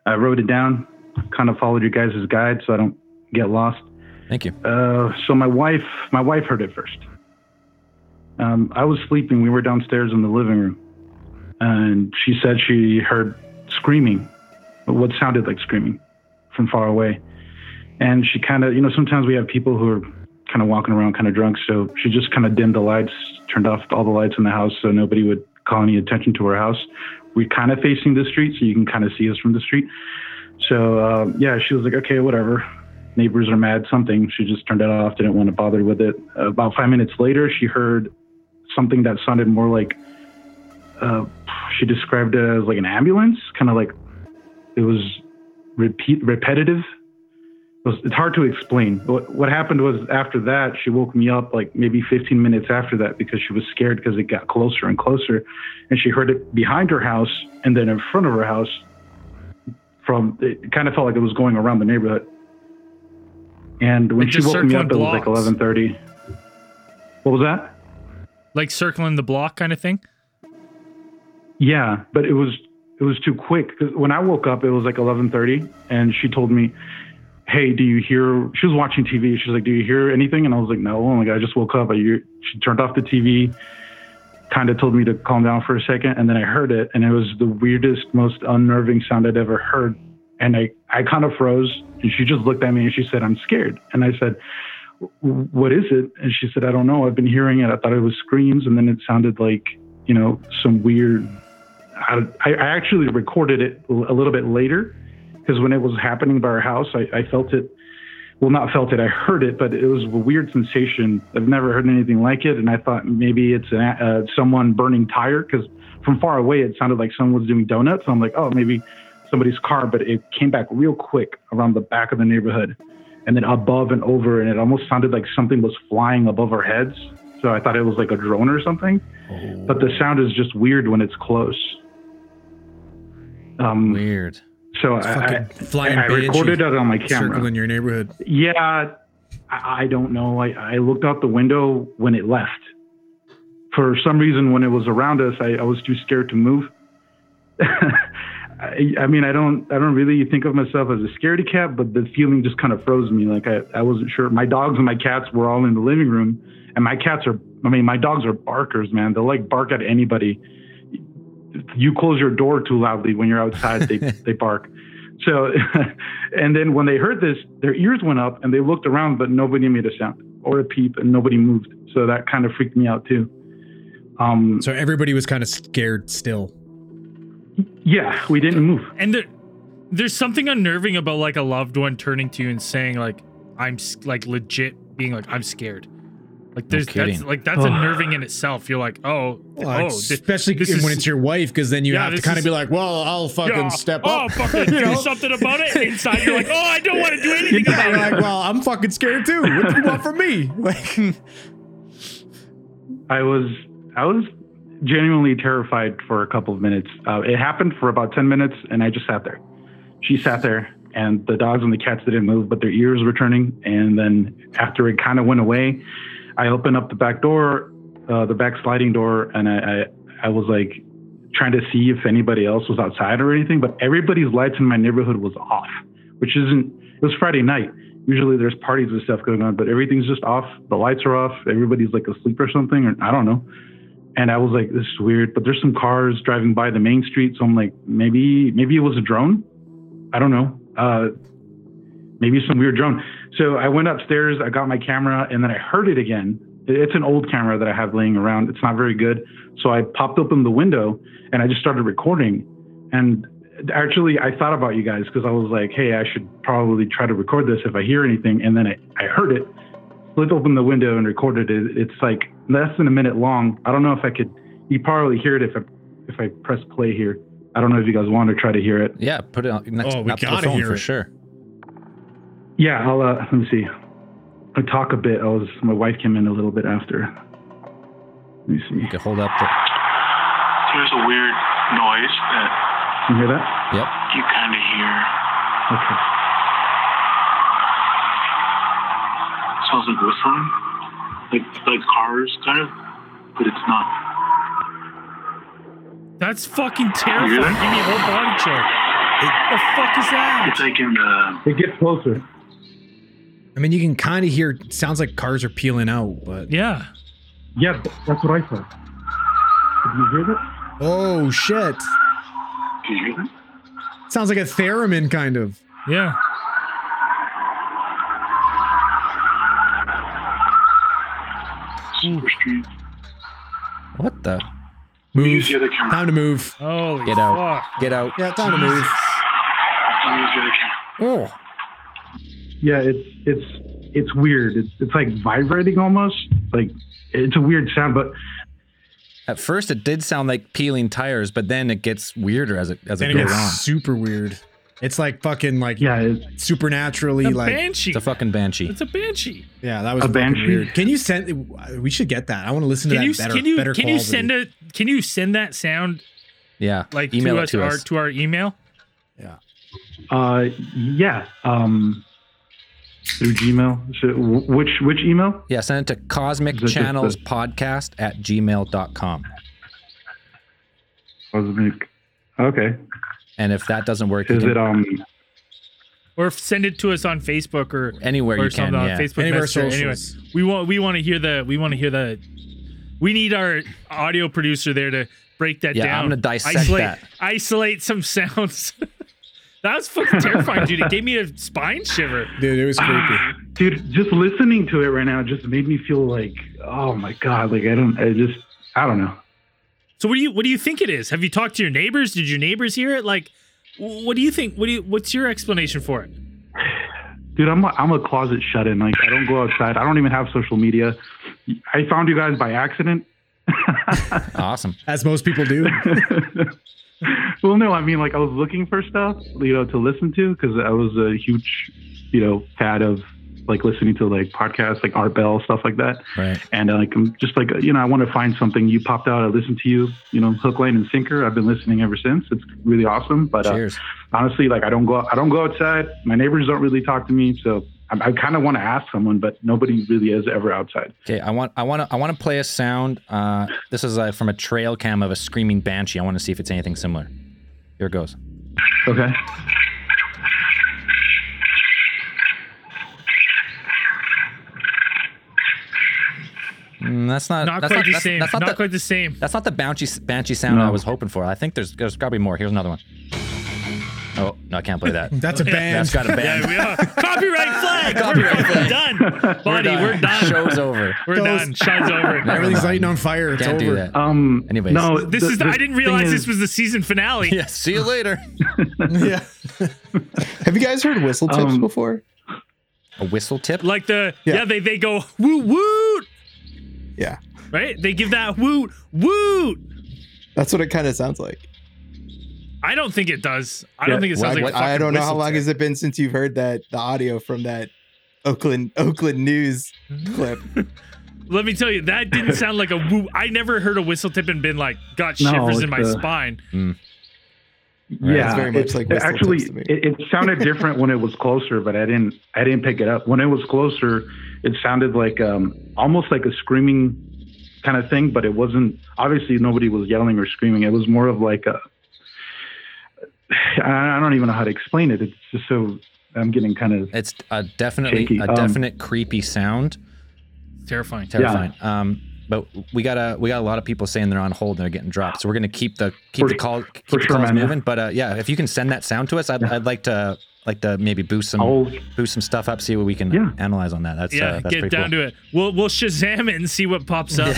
[SPEAKER 8] I wrote it down, kind of followed your guys' guide so I don't get lost.
[SPEAKER 1] Thank you.
[SPEAKER 8] Uh, so my wife, my wife heard it first. Um, I was sleeping. We were downstairs in the living room, and she said she heard screaming, what sounded like screaming, from far away. And she kind of, you know, sometimes we have people who are kind of walking around, kind of drunk. So she just kind of dimmed the lights, turned off all the lights in the house, so nobody would call any attention to her house. We're kind of facing the street, so you can kind of see us from the street. So uh, yeah, she was like, okay, whatever neighbors are mad something she just turned it off didn't want to bother with it about five minutes later she heard something that sounded more like uh, she described it as like an ambulance kind of like it was repeat repetitive. It was, it's hard to explain. What, what happened was after that she woke me up like maybe 15 minutes after that because she was scared because it got closer and closer. And she heard it behind her house and then in front of her house from it kind of felt like it was going around the neighborhood. And when
[SPEAKER 2] Like
[SPEAKER 8] she woke me up,
[SPEAKER 2] circling
[SPEAKER 8] it was like 11:30. What was that?
[SPEAKER 2] Like circling the block kind of thing.
[SPEAKER 8] Yeah, but it was it was too quick. 'Cause when I woke up, it was like 11:30, and she told me, "Hey, do you hear?" She was watching TV. She's like, "Do you hear anything?" And I was like, "No." Like, "I just woke up." I she turned off the TV, kind of told me to calm down for a second, and then I heard it, and it was the weirdest, most unnerving sound I'd ever heard. And I, I kind of froze, and she just looked at me and she said, "I'm scared." And I said, "W- "What is it?" And she said, "I don't know. I've been hearing it. I thought it was screams, and then it sounded like, you know, some weird." I, I actually recorded it a little bit later because when it was happening by our house, I, I felt it well, not felt it, I heard it, but it was a weird sensation. I've never heard anything like it. And I thought maybe it's an, uh, someone burning tire because from far away it sounded like someone was doing donuts. I'm like, oh, maybe somebody's car, but it came back real quick around the back of the neighborhood and then above and over. And it almost sounded like something was flying above our heads. So I thought it was like a drone or something. But the sound is just weird when it's close. Um,
[SPEAKER 1] Weird.
[SPEAKER 8] so
[SPEAKER 4] It's
[SPEAKER 8] I, I,
[SPEAKER 4] fucking flying
[SPEAKER 8] I
[SPEAKER 4] banshee
[SPEAKER 8] recorded it on my camera.
[SPEAKER 4] circling your neighborhood.
[SPEAKER 8] Yeah, I, I don't know. I, I looked out the window when it left. For some reason, when it was around us, I, I was too scared to move. I, I mean, I don't, I don't really think of myself as a scaredy cat, but the feeling just kind of froze me. Like I, I wasn't sure. My dogs and my cats were all in the living room, and my cats are, I mean, my dogs are barkers, man. They'll like bark at anybody. You close your door too loudly when you're outside, they, they bark. So, and then when they heard this, their ears went up and they looked around, but nobody made a sound or a peep, and nobody moved. So that kind of freaked me out too. Um,
[SPEAKER 4] So everybody was kind of scared still.
[SPEAKER 8] Yeah, we didn't move.
[SPEAKER 2] And there, there's something unnerving about like a loved one turning to you and saying like, "I'm like legit being like I'm scared." Like there's that's like that's unnerving in itself. You're like, oh, oh,
[SPEAKER 4] especially
[SPEAKER 2] this
[SPEAKER 4] when
[SPEAKER 2] is-
[SPEAKER 4] it's your wife, because then you
[SPEAKER 2] Yeah,
[SPEAKER 4] have to kind of be like, "Well, I'll fucking
[SPEAKER 2] yeah,
[SPEAKER 4] step
[SPEAKER 2] oh,
[SPEAKER 4] up."
[SPEAKER 2] fucking do
[SPEAKER 4] know?
[SPEAKER 2] something about it. Inside, you're like, oh, I don't want to do anything
[SPEAKER 4] Yeah,
[SPEAKER 2] about
[SPEAKER 4] you're
[SPEAKER 2] it.
[SPEAKER 4] like, well, I'm fucking scared too. What do you want from me? Like,
[SPEAKER 8] I was I was genuinely terrified for a couple of minutes. Uh, it happened for about ten minutes, and I just sat there. She sat there, and the dogs and the cats didn't move, but their ears were turning. And then after it kind of went away, I opened up the back door, uh, the back sliding door, and I, I I was like trying to see if anybody else was outside or anything. But everybody's lights in my neighborhood was off, which isn't. It was Friday night. Usually there's parties and stuff going on, but everything's just off. The lights are off. Everybody's like asleep or something, or I don't know. And I was like, this is weird. But there's some cars driving by the main street, so I'm like, maybe maybe it was a drone. I don't know. Uh, maybe some weird drone. So I went upstairs. I got my camera, and then I heard it again. It's an old camera that I have laying around. It's not very good. So I popped open the window and I just started recording. And actually, I thought about you guys because I was like, hey, I should probably try to record this if I hear anything. And then I, I heard it, split open the window and recorded it. It's like less than a minute long. I don't know if I could. You probably hear it if I if I press play here. I don't know if you guys want to try to hear it.
[SPEAKER 1] Yeah, put it on next
[SPEAKER 4] Oh, we
[SPEAKER 1] up to the
[SPEAKER 4] gotta
[SPEAKER 1] phone
[SPEAKER 4] hear
[SPEAKER 1] for
[SPEAKER 4] it.
[SPEAKER 1] sure.
[SPEAKER 8] Yeah, I'll uh, let me see. I talk a bit. I was my wife came in a little bit after. Let me see.
[SPEAKER 1] You can hold up the.
[SPEAKER 9] There's a weird noise that
[SPEAKER 8] You hear that?
[SPEAKER 1] Yep.
[SPEAKER 9] you kind of hear.
[SPEAKER 8] Okay.
[SPEAKER 9] Sounds like whistling, like like cars, kind of, but it's not.
[SPEAKER 2] That's fucking
[SPEAKER 9] You
[SPEAKER 2] terrifying. Give me a whole body chill. the fuck is that?
[SPEAKER 9] It's like in the.
[SPEAKER 8] It gets closer.
[SPEAKER 4] I mean, you can kind of hear. Sounds like cars are peeling out, but
[SPEAKER 2] Yeah.
[SPEAKER 8] Yeah, that's what I thought. Did you hear that?
[SPEAKER 4] oh shit!
[SPEAKER 9] Did you hear that?
[SPEAKER 4] Sounds like a theremin, kind of.
[SPEAKER 2] Yeah.
[SPEAKER 9] Super strange.
[SPEAKER 1] What the?
[SPEAKER 4] Move.
[SPEAKER 9] Use the other camera.
[SPEAKER 4] Time to move.
[SPEAKER 2] Holy
[SPEAKER 1] Get out.
[SPEAKER 2] fuck.
[SPEAKER 1] Get out.
[SPEAKER 4] Yeah, time to move.
[SPEAKER 9] Use the other camera.
[SPEAKER 1] Oh.
[SPEAKER 8] Yeah, it's it's it's weird. It's it's like vibrating almost. Like it's a weird sound, but
[SPEAKER 1] At first, it did sound like peeling tires, but then it gets weirder as it as it
[SPEAKER 4] Then it
[SPEAKER 1] goes
[SPEAKER 4] gets
[SPEAKER 1] on.
[SPEAKER 4] super weird. It's like fucking like
[SPEAKER 8] yeah, it's,
[SPEAKER 4] supernaturally
[SPEAKER 2] A
[SPEAKER 4] like
[SPEAKER 2] banshee.
[SPEAKER 1] It's a fucking banshee.
[SPEAKER 2] It's a banshee.
[SPEAKER 4] yeah, that was
[SPEAKER 8] A banshee?
[SPEAKER 4] weird. Can you send? We should get that. I want to listen to
[SPEAKER 2] Can
[SPEAKER 4] that
[SPEAKER 2] you
[SPEAKER 4] better.
[SPEAKER 2] can you
[SPEAKER 4] better
[SPEAKER 2] can you send it? Can you send that sound
[SPEAKER 1] Yeah.
[SPEAKER 2] like
[SPEAKER 1] email
[SPEAKER 2] to
[SPEAKER 1] it
[SPEAKER 2] us,
[SPEAKER 1] to
[SPEAKER 2] our
[SPEAKER 1] us.
[SPEAKER 2] to our email? Yeah.
[SPEAKER 8] Uh yeah. Um through Gmail. So which which email?
[SPEAKER 1] Yeah, send it to cosmic
[SPEAKER 8] Is it just
[SPEAKER 1] channels
[SPEAKER 8] the-
[SPEAKER 1] podcast at gmail.com.
[SPEAKER 8] Cosmic. Okay.
[SPEAKER 1] And if that doesn't work, you
[SPEAKER 8] Is
[SPEAKER 1] can,
[SPEAKER 8] it um
[SPEAKER 2] Or send it to us on Facebook or
[SPEAKER 1] anywhere
[SPEAKER 2] or
[SPEAKER 1] you can.
[SPEAKER 2] on
[SPEAKER 1] Yeah.
[SPEAKER 2] Facebook
[SPEAKER 4] Any of our
[SPEAKER 2] Messenger. Anyway, we want we want to hear the we want to hear the We need our audio producer there to break that
[SPEAKER 1] Yeah,
[SPEAKER 2] down.
[SPEAKER 1] I'm gonna dissect
[SPEAKER 2] isolate,
[SPEAKER 1] that.
[SPEAKER 2] Isolate some sounds. that was fucking terrifying, dude. It gave me a spine shiver.
[SPEAKER 4] Dude, it was creepy.
[SPEAKER 8] Dude, just listening to it right now just made me feel like, oh my god, like I don't, I just, I don't know.
[SPEAKER 2] So what do you what do you think it is? Have you talked to your neighbors? Did your neighbors hear it? Like, what do you think? What do you? What's your explanation for it?
[SPEAKER 8] Dude, I'm a, I'm a closet shut in. Like I don't go outside. I don't even have social media. I found you guys by accident.
[SPEAKER 1] Awesome.
[SPEAKER 4] As most people do.
[SPEAKER 8] well, no, I mean like I was looking for stuff, you know, to listen to because I was a huge, you know, fan of like listening to like podcasts like Art Bell stuff like that.
[SPEAKER 1] Right.
[SPEAKER 8] And uh, like I'm just like you know, I want to find something. You popped out. I listened to you. You know, hook, line, and sinker. I've been listening ever since. It's really awesome. But uh, honestly, like I don't go. I don't go outside. My neighbors don't really talk to me, so I, I kind of want to ask someone, but nobody really is ever outside.
[SPEAKER 1] Okay, I want I want to I want to play a sound. Uh, this is uh, from a trail cam of a screaming banshee. I want to see if it's anything similar. Here it goes.
[SPEAKER 8] Okay.
[SPEAKER 1] Mm, that's not
[SPEAKER 2] Not
[SPEAKER 1] that's
[SPEAKER 2] quite the
[SPEAKER 1] that's-
[SPEAKER 2] same.
[SPEAKER 1] That's
[SPEAKER 2] Not,
[SPEAKER 1] not, the,
[SPEAKER 2] quite the same.
[SPEAKER 1] that's not the banshee banshee sound I was hoping for. I think there's there's got to be more. Here's another one. Oh no, I can't play that.
[SPEAKER 4] That's a band.
[SPEAKER 1] That's got a
[SPEAKER 2] Yeah,
[SPEAKER 1] band.
[SPEAKER 2] we are. Copyright flag.
[SPEAKER 1] Copyright
[SPEAKER 2] we're
[SPEAKER 1] flag.
[SPEAKER 2] done, buddy. We're done.
[SPEAKER 1] Show's over.
[SPEAKER 2] We're
[SPEAKER 4] Goes-
[SPEAKER 2] done. Show's over.
[SPEAKER 4] Everything's lighting on fire. It's
[SPEAKER 1] Can't
[SPEAKER 4] over.
[SPEAKER 1] do that.
[SPEAKER 8] Um.
[SPEAKER 1] Anyways.
[SPEAKER 8] no.
[SPEAKER 2] This
[SPEAKER 8] the-
[SPEAKER 2] is.
[SPEAKER 8] the
[SPEAKER 2] I didn't realize
[SPEAKER 8] is-
[SPEAKER 2] this was the season finale.
[SPEAKER 1] Yeah. See you later.
[SPEAKER 4] Yeah.
[SPEAKER 3] Have you guys heard whistle tips
[SPEAKER 8] Um,
[SPEAKER 3] before?
[SPEAKER 1] A whistle tip.
[SPEAKER 2] Like the yeah,
[SPEAKER 3] Yeah.
[SPEAKER 2] they they go woo woot
[SPEAKER 3] Yeah,
[SPEAKER 2] right. They give that woot woot.
[SPEAKER 3] that's what it kind of sounds like.
[SPEAKER 2] I don't think it does. I don't
[SPEAKER 8] Yeah,
[SPEAKER 2] think it sounds
[SPEAKER 3] Like,
[SPEAKER 2] like. a
[SPEAKER 3] I
[SPEAKER 2] fucking
[SPEAKER 3] don't know how long
[SPEAKER 2] tip.
[SPEAKER 3] has it been since you've heard that the audio from that Oakland Oakland news clip.
[SPEAKER 2] Let me tell you, that didn't sound like a woo. I never heard a whistle tip and been like, got
[SPEAKER 8] No,
[SPEAKER 2] shivers in my
[SPEAKER 8] a-
[SPEAKER 2] spine. Hmm.
[SPEAKER 8] Yeah,
[SPEAKER 3] It's very much
[SPEAKER 8] it-
[SPEAKER 3] like
[SPEAKER 8] it
[SPEAKER 3] whistle
[SPEAKER 8] actually
[SPEAKER 3] tips to me.
[SPEAKER 8] it, it sounded different when it was closer, but I didn't I didn't pick it up. When it was closer, it sounded like um almost like a screaming kind of thing, but it wasn't. Obviously, nobody was yelling or screaming. It was more of like a I don't even know how to explain it. It's just so I'm getting kind of
[SPEAKER 1] It's a definitely
[SPEAKER 8] Shaky.
[SPEAKER 1] a
[SPEAKER 8] Um,
[SPEAKER 1] definite creepy sound.
[SPEAKER 2] Terrifying.
[SPEAKER 1] Terrifying. Um, but we got a we got a lot of people saying they're on hold and they're getting dropped. So we're gonna keep the keep
[SPEAKER 8] For-
[SPEAKER 1] the call keep the
[SPEAKER 8] sure,
[SPEAKER 1] calls
[SPEAKER 8] man, yeah.
[SPEAKER 1] moving. But uh, yeah, if you can send that sound to us, I'd, I'd like to like to maybe boost some
[SPEAKER 8] I'll-
[SPEAKER 1] boost some stuff up, see what we can
[SPEAKER 8] Yeah.
[SPEAKER 1] analyze on that. That's
[SPEAKER 2] Yeah,
[SPEAKER 1] uh, that's
[SPEAKER 2] get down
[SPEAKER 1] cool.
[SPEAKER 2] to it. We'll we'll Shazam it and see what pops up.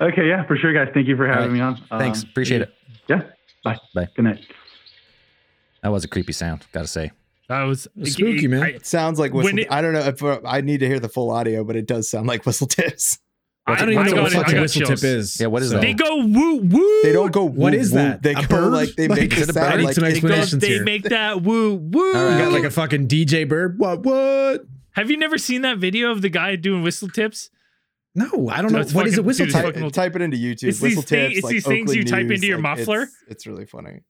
[SPEAKER 8] okay, yeah, for sure, guys. Thank you for having
[SPEAKER 1] right.
[SPEAKER 8] me on.
[SPEAKER 1] Thanks,
[SPEAKER 8] Um,
[SPEAKER 1] appreciate it.
[SPEAKER 8] Yeah. Bye.
[SPEAKER 1] Bye.
[SPEAKER 8] Good night.
[SPEAKER 1] That was a creepy sound, gotta say.
[SPEAKER 2] That was
[SPEAKER 4] Spooky, man.
[SPEAKER 2] I-
[SPEAKER 3] It sounds like whistle.
[SPEAKER 2] it-
[SPEAKER 3] I don't know if uh, I need to hear the full audio, but it does sound like whistle tips.
[SPEAKER 2] I,
[SPEAKER 4] I don't even know what
[SPEAKER 2] it.
[SPEAKER 4] Fucking whistle
[SPEAKER 2] chills.
[SPEAKER 4] tip is.
[SPEAKER 1] Yeah, what is
[SPEAKER 4] so-
[SPEAKER 1] that?
[SPEAKER 2] They go woo woo.
[SPEAKER 3] They don't go.
[SPEAKER 4] What
[SPEAKER 3] woo,
[SPEAKER 4] is
[SPEAKER 3] woo.
[SPEAKER 4] that?
[SPEAKER 3] They
[SPEAKER 4] A
[SPEAKER 3] go
[SPEAKER 4] bird?
[SPEAKER 3] like they make
[SPEAKER 4] is
[SPEAKER 3] it
[SPEAKER 4] it a bird?
[SPEAKER 3] sound
[SPEAKER 4] I need
[SPEAKER 3] like
[SPEAKER 4] some
[SPEAKER 2] They, go,
[SPEAKER 4] explanations
[SPEAKER 2] they
[SPEAKER 4] here.
[SPEAKER 2] make that woo woo.
[SPEAKER 1] All
[SPEAKER 4] You got like a fucking DJ bird. What? What?
[SPEAKER 2] Have you never seen that video of the guy doing whistle tips?
[SPEAKER 4] No, I don't know.
[SPEAKER 2] That's
[SPEAKER 4] What is
[SPEAKER 2] fucking-
[SPEAKER 4] a whistle
[SPEAKER 2] dude,
[SPEAKER 4] tip?
[SPEAKER 2] it's
[SPEAKER 3] type, type it into YouTube.
[SPEAKER 2] It's
[SPEAKER 3] whistle
[SPEAKER 2] these thing-
[SPEAKER 3] tips.
[SPEAKER 2] it's
[SPEAKER 3] like
[SPEAKER 2] these things you
[SPEAKER 3] Oakland
[SPEAKER 2] type into your
[SPEAKER 3] like,
[SPEAKER 2] muffler.
[SPEAKER 3] It's, it's really funny.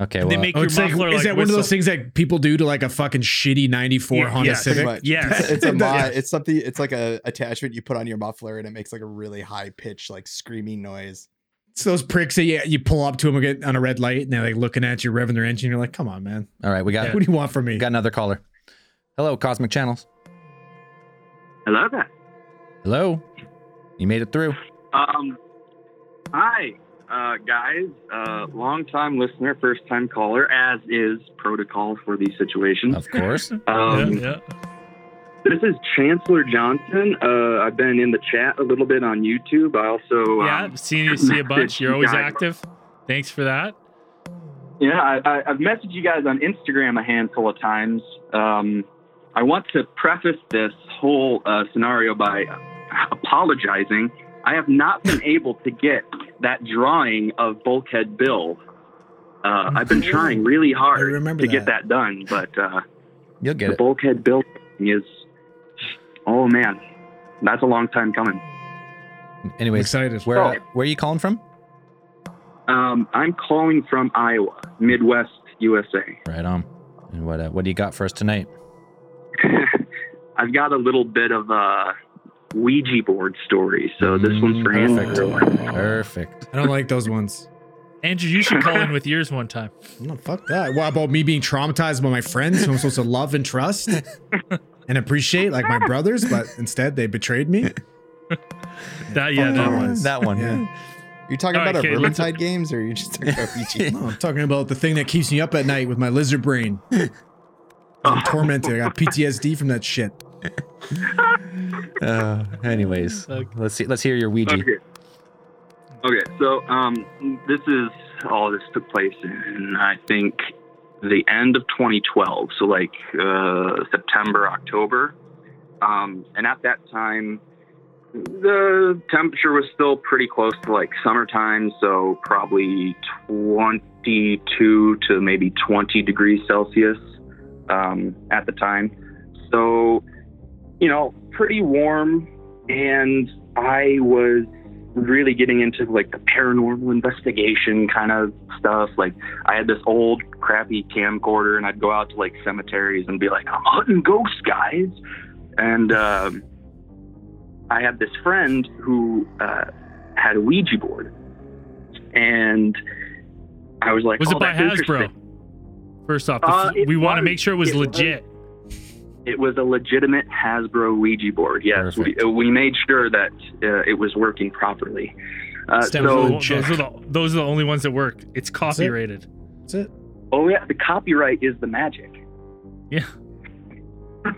[SPEAKER 1] Okay,
[SPEAKER 2] They make
[SPEAKER 4] Oh,
[SPEAKER 2] your
[SPEAKER 4] it's like,
[SPEAKER 2] muffler
[SPEAKER 4] is
[SPEAKER 2] like
[SPEAKER 4] that one of those things that people do to like a fucking shitty 94
[SPEAKER 2] Yeah,
[SPEAKER 4] Honda
[SPEAKER 2] yes.
[SPEAKER 4] Civic?
[SPEAKER 3] much.
[SPEAKER 2] Yes.
[SPEAKER 3] It's, it's a mod. It's something. It's like a attachment you put on your muffler, and it makes like a really high pitched, like screaming noise.
[SPEAKER 4] It's those pricks that you, you pull up to them and get on a red light and they're like looking at you, revving their engine. You're like, come on, man.
[SPEAKER 1] all right, we got
[SPEAKER 2] Yeah.
[SPEAKER 4] What do you want from me?
[SPEAKER 1] got another caller. Hello, Cosmic Channels.
[SPEAKER 5] Hello there.
[SPEAKER 1] Hello, you made it through.
[SPEAKER 5] Um, hi, uh, guys. Uh, long time listener, first time caller, as is protocol for these situations.
[SPEAKER 1] Of course.
[SPEAKER 5] Um,
[SPEAKER 2] yeah, yeah.
[SPEAKER 5] This is Chancellor Johnson. Uh, I've been in the chat a little bit on YouTube. I also,
[SPEAKER 2] yeah,
[SPEAKER 5] um,
[SPEAKER 2] see you see a bunch. You're always
[SPEAKER 5] guys.
[SPEAKER 2] active. Thanks for that.
[SPEAKER 5] yeah, I, I, I've messaged you guys on Instagram a handful of times. Um, I want to preface this whole uh, scenario by apologizing. I have not been able to get that drawing of Bulkhead Bill. Uh, I've been trying really hard
[SPEAKER 4] I remember
[SPEAKER 5] to get
[SPEAKER 4] that.
[SPEAKER 5] that done, but uh,
[SPEAKER 1] You'll get
[SPEAKER 5] the
[SPEAKER 1] it.
[SPEAKER 5] Bulkhead Bill is, oh man, that's a long time coming.
[SPEAKER 4] I'm excited.
[SPEAKER 1] where uh,
[SPEAKER 5] Oh.
[SPEAKER 1] where are you calling from?
[SPEAKER 5] Um, I'm calling from Iowa, Midwest USA.
[SPEAKER 1] Right on. And what uh, what do you got for us tonight?
[SPEAKER 5] I've got a little bit of a Ouija board story, so this one's for
[SPEAKER 1] Mm,
[SPEAKER 5] Andrew.
[SPEAKER 1] Perfect.
[SPEAKER 4] I don't like those ones.
[SPEAKER 2] Andrew, you should call in with yours one time.
[SPEAKER 4] No, fuck that. What about me being traumatized by my friends who I'm supposed to love and trust? and appreciate like my brothers, but instead they betrayed me.
[SPEAKER 2] That yeah, that one.
[SPEAKER 1] That one.
[SPEAKER 4] Yeah.
[SPEAKER 3] You're talking
[SPEAKER 2] All right,
[SPEAKER 3] about our
[SPEAKER 2] kid,
[SPEAKER 3] Vermintide games, or are you just talking about Ouija?
[SPEAKER 4] No, I'm talking about the thing that keeps me up at night with my lizard brain. I'm tormented. I got PTSD from that shit.
[SPEAKER 1] Uh, anyways, let's see. Let's hear your Ouija.
[SPEAKER 5] Okay. Okay, so um, this is all this took place in I think the end of 2012, so like uh, September, October, um, and at that time the temperature was still pretty close to like summertime, so probably 22 to maybe 20 degrees Celsius um, at the time. So, you know, pretty warm, and I was really getting into like the paranormal investigation kind of stuff. Like I had this old crappy camcorder and I'd go out to like cemeteries and be like, I'm hunting ghosts, guys. And um, I had this friend who uh, had a Ouija board. And I was like,
[SPEAKER 2] Was
[SPEAKER 5] oh,
[SPEAKER 2] it by Hasbro? First off,
[SPEAKER 5] Uh,
[SPEAKER 2] we want to make sure it was
[SPEAKER 5] it was.
[SPEAKER 2] Legit.
[SPEAKER 5] It was a legitimate Hasbro Ouija board. Yes, we,
[SPEAKER 1] Perfect.
[SPEAKER 5] we made sure that uh, it was working properly. Uh, so,
[SPEAKER 2] those, are the, those are the only ones that work. It's copyrighted.
[SPEAKER 4] That's it.
[SPEAKER 5] oh yeah, the copyright is the magic.
[SPEAKER 2] Yeah.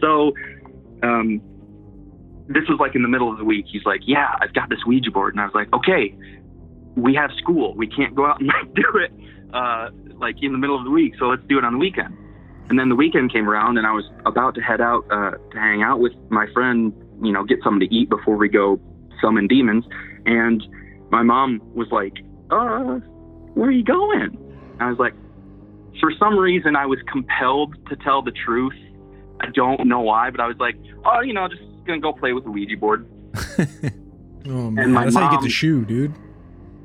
[SPEAKER 5] So, um, this was like in the middle of the week. He's like, "Yeah, I've got this Ouija board," and I was like, "Okay, we have school. We can't go out and do it uh, like in the middle of the week. So let's do it on the weekend." And then the weekend came around, and I was about to head out uh, to hang out with my friend, you know, get something to eat before we go summon demons. And my mom was like, "Uh, where are you going?" And I was like, for some reason, I was compelled to tell the truth. I don't know why, but I was like, "Oh, you know, just gonna go play with the Ouija board."
[SPEAKER 4] Oh man,
[SPEAKER 5] my
[SPEAKER 4] that's how you get the shoe, dude.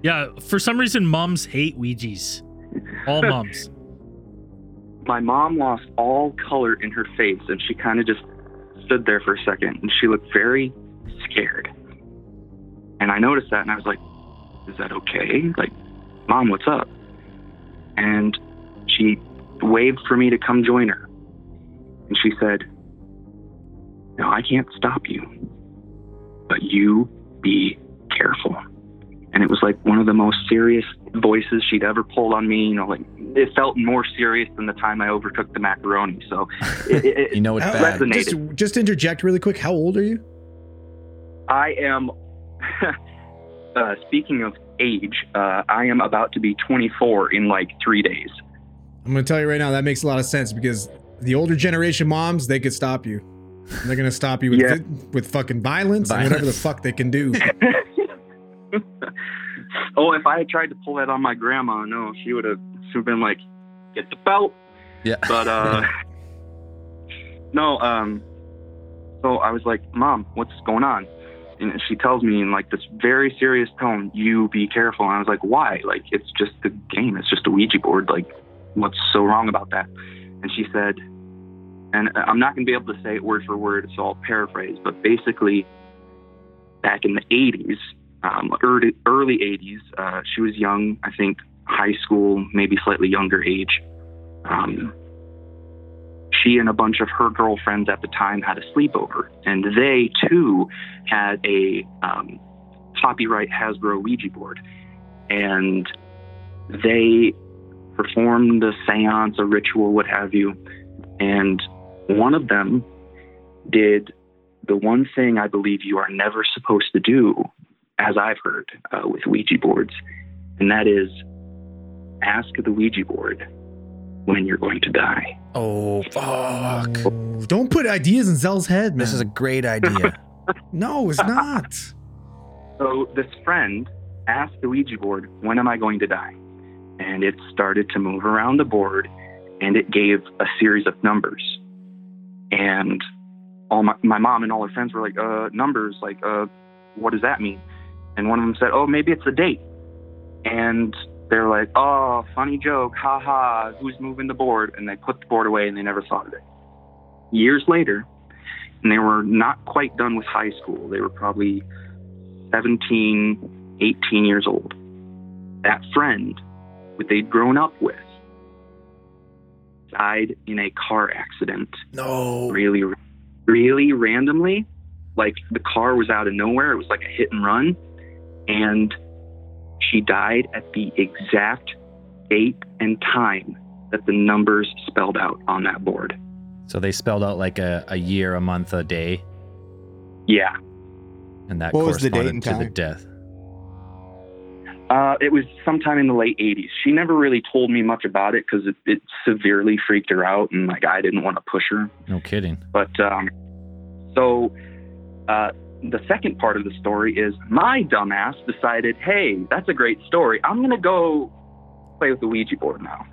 [SPEAKER 2] Yeah, for some reason, mums hate Ouijas. All mums.
[SPEAKER 5] My mom lost all color in her face and she kind of just stood there for a second and she looked very scared. And I noticed that and I was like, Is that okay? Like, Mom, what's up? And she waved for me to come join her. And she said, No, I can't stop you, but you be careful. And it was like one of the most serious voices she'd ever pulled on me. You know, like it felt more serious than the time I overtook the macaroni. So it, it, it
[SPEAKER 1] You know it's
[SPEAKER 4] How-
[SPEAKER 1] bad.
[SPEAKER 5] resonated.
[SPEAKER 4] Just, just interject really quick. How old are you?
[SPEAKER 5] I am. uh, speaking of age, uh, I am about to be 24 in like three days.
[SPEAKER 4] I'm gonna tell you right now that makes a lot of sense because the older generation moms they could stop you. And they're gonna stop you with
[SPEAKER 5] Yeah.
[SPEAKER 4] with fucking violence, and whatever the fuck they can do.
[SPEAKER 5] oh, if I had tried to pull that on my grandma, no, she would have she would been like, "Get the belt."
[SPEAKER 1] Yeah.
[SPEAKER 5] But uh, no, um, so I was like, "Mom, what's going on?" And she tells me in like this very serious tone, "You be careful." And I was like, "Why? Like it's just a game. It's just a Ouija board. Like what's so wrong about that?" And she said, and I'm not going to be able to say it word for word, so I'll paraphrase, but basically, back in the 80s, um, early, early 80s, uh, she was young, I think high school, maybe slightly younger age. Um, she and a bunch of her girlfriends at the time had a sleepover, and they too had a um, copyright Hasbro Ouija board. And they performed a seance, a ritual, what have you. And one of them did the one thing I believe you are never supposed to do, as I've heard uh, with Ouija boards, and that is ask the Ouija board when you're going to die.
[SPEAKER 1] Oh fuck!
[SPEAKER 4] Oh, don't put ideas in Zell's head, man.
[SPEAKER 1] This is a great idea.
[SPEAKER 4] no, it's not.
[SPEAKER 5] So this friend asked the Ouija board, when am I going to die? And it started to move around the board and it gave a series of numbers. And all my, my mom and all her friends were like, uh, numbers, like, uh, what does that mean? And one of them said, oh, maybe it's a date. And they're like, oh, funny joke, ha ha, who's moving the board? And they put the board away and they never thought of it. Years later, and they were not quite done with high school. They were probably 17, 18 years old. That friend that they'd grown up with died in a car accident
[SPEAKER 4] No.
[SPEAKER 5] really, really randomly. Like the car was out of nowhere. It was like a hit and run. And she died at the exact date and time that the numbers spelled out on that board.
[SPEAKER 1] So they spelled out like a, a year, a month, a day,
[SPEAKER 5] Yeah.
[SPEAKER 1] and that
[SPEAKER 3] What was the date
[SPEAKER 1] corresponded
[SPEAKER 3] and
[SPEAKER 1] to the death.
[SPEAKER 5] Uh, it was sometime in the late 80s. She never really told me much about it because it, it severely freaked her out. And like, I didn't want to push her.
[SPEAKER 1] No kidding.
[SPEAKER 5] But um, so uh, the second part of the story is my dumbass decided, hey, that's a great story. I'm going to go play with the Ouija board now.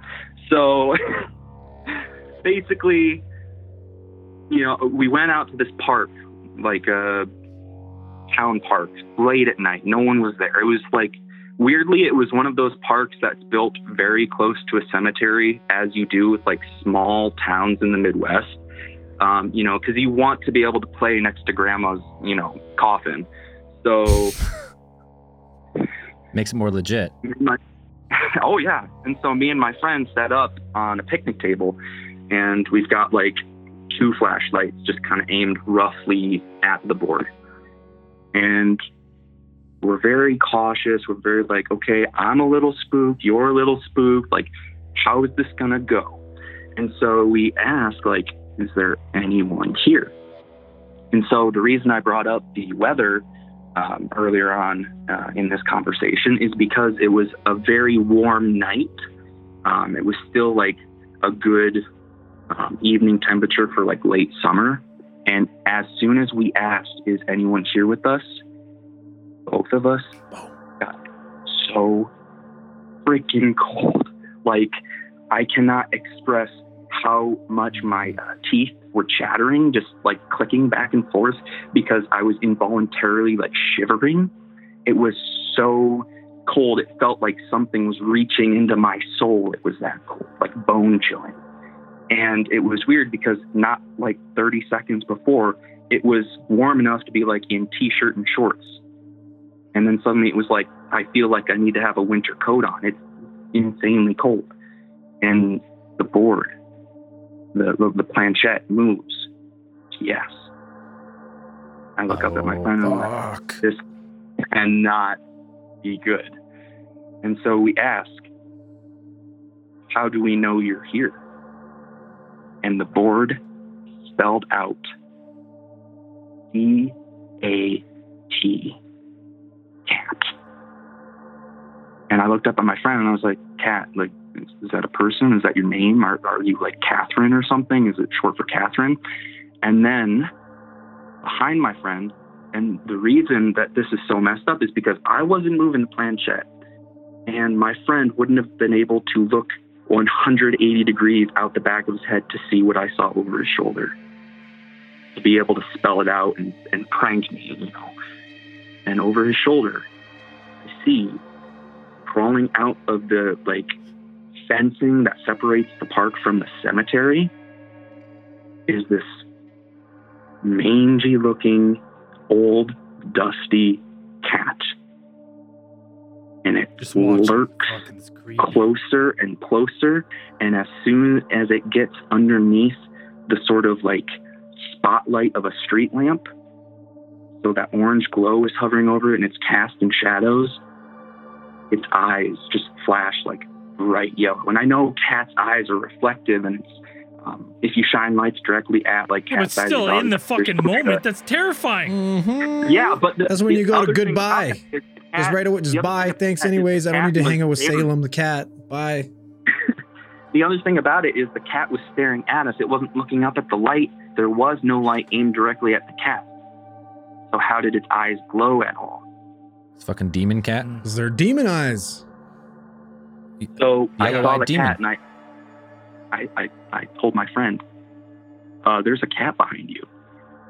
[SPEAKER 5] So basically, you know, we went out to this park, like a town park, late at night. No one was there. It was like, weirdly, it was one of those parks that's built very close to a cemetery, as you do with like small towns in the Midwest um, you know, because you want to be able to play next to grandma's, you know, coffin. So,
[SPEAKER 1] Makes it more legit.
[SPEAKER 5] my, oh yeah, and so me and my friend set up on a picnic table, and we've got like two flashlights just kind of aimed roughly at the board, and we're very cautious. We're very like, okay, I'm a little spooked, you're a little spooked. Like, how is this gonna go? And so we ask, like, is there anyone here? And so the reason I brought up the weather um, earlier on uh, in this conversation is because it was a very warm night. Um, it was still like a good um, evening temperature for like late summer. And as soon as we asked, is anyone here with us? Both of us got so freaking cold. Like, I cannot express how much my uh, teeth were chattering, just like clicking back and forth because I was involuntarily like shivering. It was so cold. It felt like something was reaching into my soul. It was that cold, like bone chilling. And it was weird because not like 30 seconds before, it was warm enough to be like in t shirt and shorts. And then suddenly it was like, I feel like I need to have a winter coat on. It's insanely cold. And the board, the, the, planchette moves. Yes. I look up at my oh, friend and I'm like, this cannot be good. And so we ask, how do we know you're here? And the board spelled out E A T, cat. And I looked up at my friend and I was like, cat, like, is, that a person? Is that your name? Are, are you like Catherine or something? Is it short for Catherine? And then behind my friend, and the reason that this is so messed up is because I wasn't moving the planchette, and my friend wouldn't have been able to look 180 degrees out the back of his head to see what I saw over his shoulder, to be able to spell it out and, and prank me, you know. And over his shoulder, I see crawling out of the like fencing that separates the park from the cemetery is this mangy looking old dusty cat. And it
[SPEAKER 2] Just
[SPEAKER 5] lurks
[SPEAKER 2] it's
[SPEAKER 5] closer and closer. And as soon as it gets underneath the sort of like spotlight of a street lamp so that orange glow is hovering over it and it's casting shadows its eyes just flash like bright yellow and i know cats eyes are reflective and it's um, if you shine lights directly at like
[SPEAKER 2] Yeah, but
[SPEAKER 5] cat's eyes,
[SPEAKER 2] still, in the fucking moment,
[SPEAKER 5] of-
[SPEAKER 2] that's terrifying.
[SPEAKER 4] Mm-hmm.
[SPEAKER 5] yeah but the,
[SPEAKER 4] That's when you go to goodbye.
[SPEAKER 5] about it is
[SPEAKER 4] Just right away. Just
[SPEAKER 5] the
[SPEAKER 4] bye. Thanks,
[SPEAKER 5] about it is
[SPEAKER 4] anyways. I don't need to hang out with
[SPEAKER 5] was
[SPEAKER 4] Salem the cat. Bye.
[SPEAKER 5] The other thing about it is the cat was staring at us. It wasn't looking up at the light. There was no light aimed directly at the cat. So how did its eyes glow at all?
[SPEAKER 1] It's fucking demon cat.
[SPEAKER 4] Is they're demon eyes.
[SPEAKER 5] So I
[SPEAKER 1] Yellow
[SPEAKER 5] saw the
[SPEAKER 1] demon.
[SPEAKER 5] cat and I, I, I, I told my friend, uh, "There's a cat behind you,"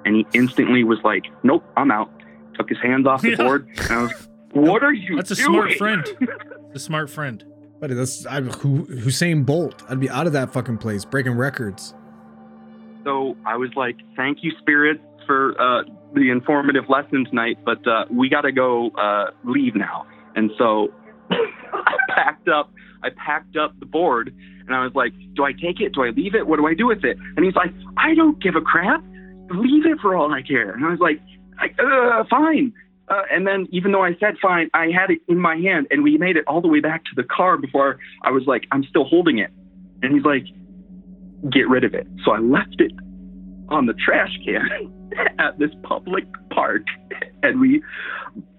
[SPEAKER 5] and he instantly was like, "Nope, I'm out." Took his hands off the
[SPEAKER 2] Yeah.
[SPEAKER 5] board, and I was, "What are you
[SPEAKER 2] That's a
[SPEAKER 5] doing?"
[SPEAKER 2] smart friend. It's a smart friend.
[SPEAKER 4] Buddy, that's I, Hu- Hussein Bolt. I'd be out of that fucking place, breaking records.
[SPEAKER 5] So I was like, "Thank you, Spirit, for uh, the informative lesson tonight, but uh, we got to go uh, leave now." And so I packed up I packed up the board and I was like, do I take it? Do I leave it? What do I do with it? And he's like, I don't give a crap. Leave it for all I care. And I was like, uh, fine. Uh, and then even though I said fine, I had it in my hand and we made it all the way back to the car before I was like, I'm still holding it. And he's like, get rid of it. So I left it on the trash can at this public park and we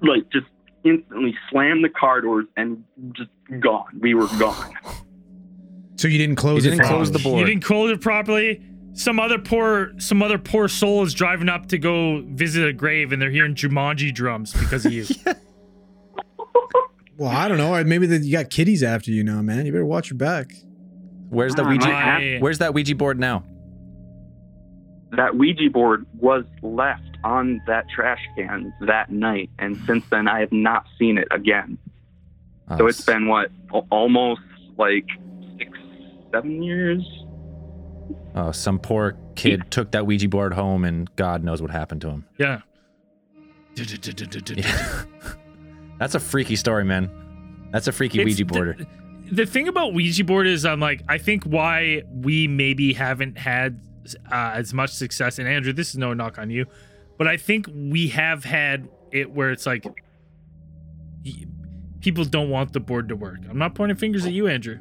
[SPEAKER 5] like just instantly slammed the car doors and just gone. We were gone.
[SPEAKER 4] So you didn't close
[SPEAKER 1] You
[SPEAKER 4] it.
[SPEAKER 1] didn't
[SPEAKER 4] for
[SPEAKER 1] close
[SPEAKER 4] him.
[SPEAKER 1] the board.
[SPEAKER 2] You didn't close it properly. Some other poor, some other poor soul is driving up to go visit a grave, and they're hearing Jumanji drums because of you.
[SPEAKER 4] Well, I don't know. Maybe that you got kitties after you now, man. You better watch your back.
[SPEAKER 1] Where's the
[SPEAKER 5] Ah,
[SPEAKER 1] Ouija?
[SPEAKER 2] my-
[SPEAKER 1] Where's that Ouija board now?
[SPEAKER 5] That Ouija board was left on that trash can that night, and since then I have not seen it again.
[SPEAKER 1] Oh,
[SPEAKER 5] So it's been what almost like six, seven years.
[SPEAKER 1] Oh, some poor kid took that Ouija board home, and God knows what happened to him.
[SPEAKER 2] Yeah.
[SPEAKER 1] Yeah. That's a freaky story, man. That's a freaky
[SPEAKER 2] It's
[SPEAKER 1] Ouija
[SPEAKER 2] the-
[SPEAKER 1] boarder.
[SPEAKER 2] The thing about Ouija board is, I'm like, I think why we maybe haven't had uh, as much success. And Andrew, this is no knock on you, but I think we have had it where it's like y- people don't want the board to work. I'm not pointing fingers at you, Andrew.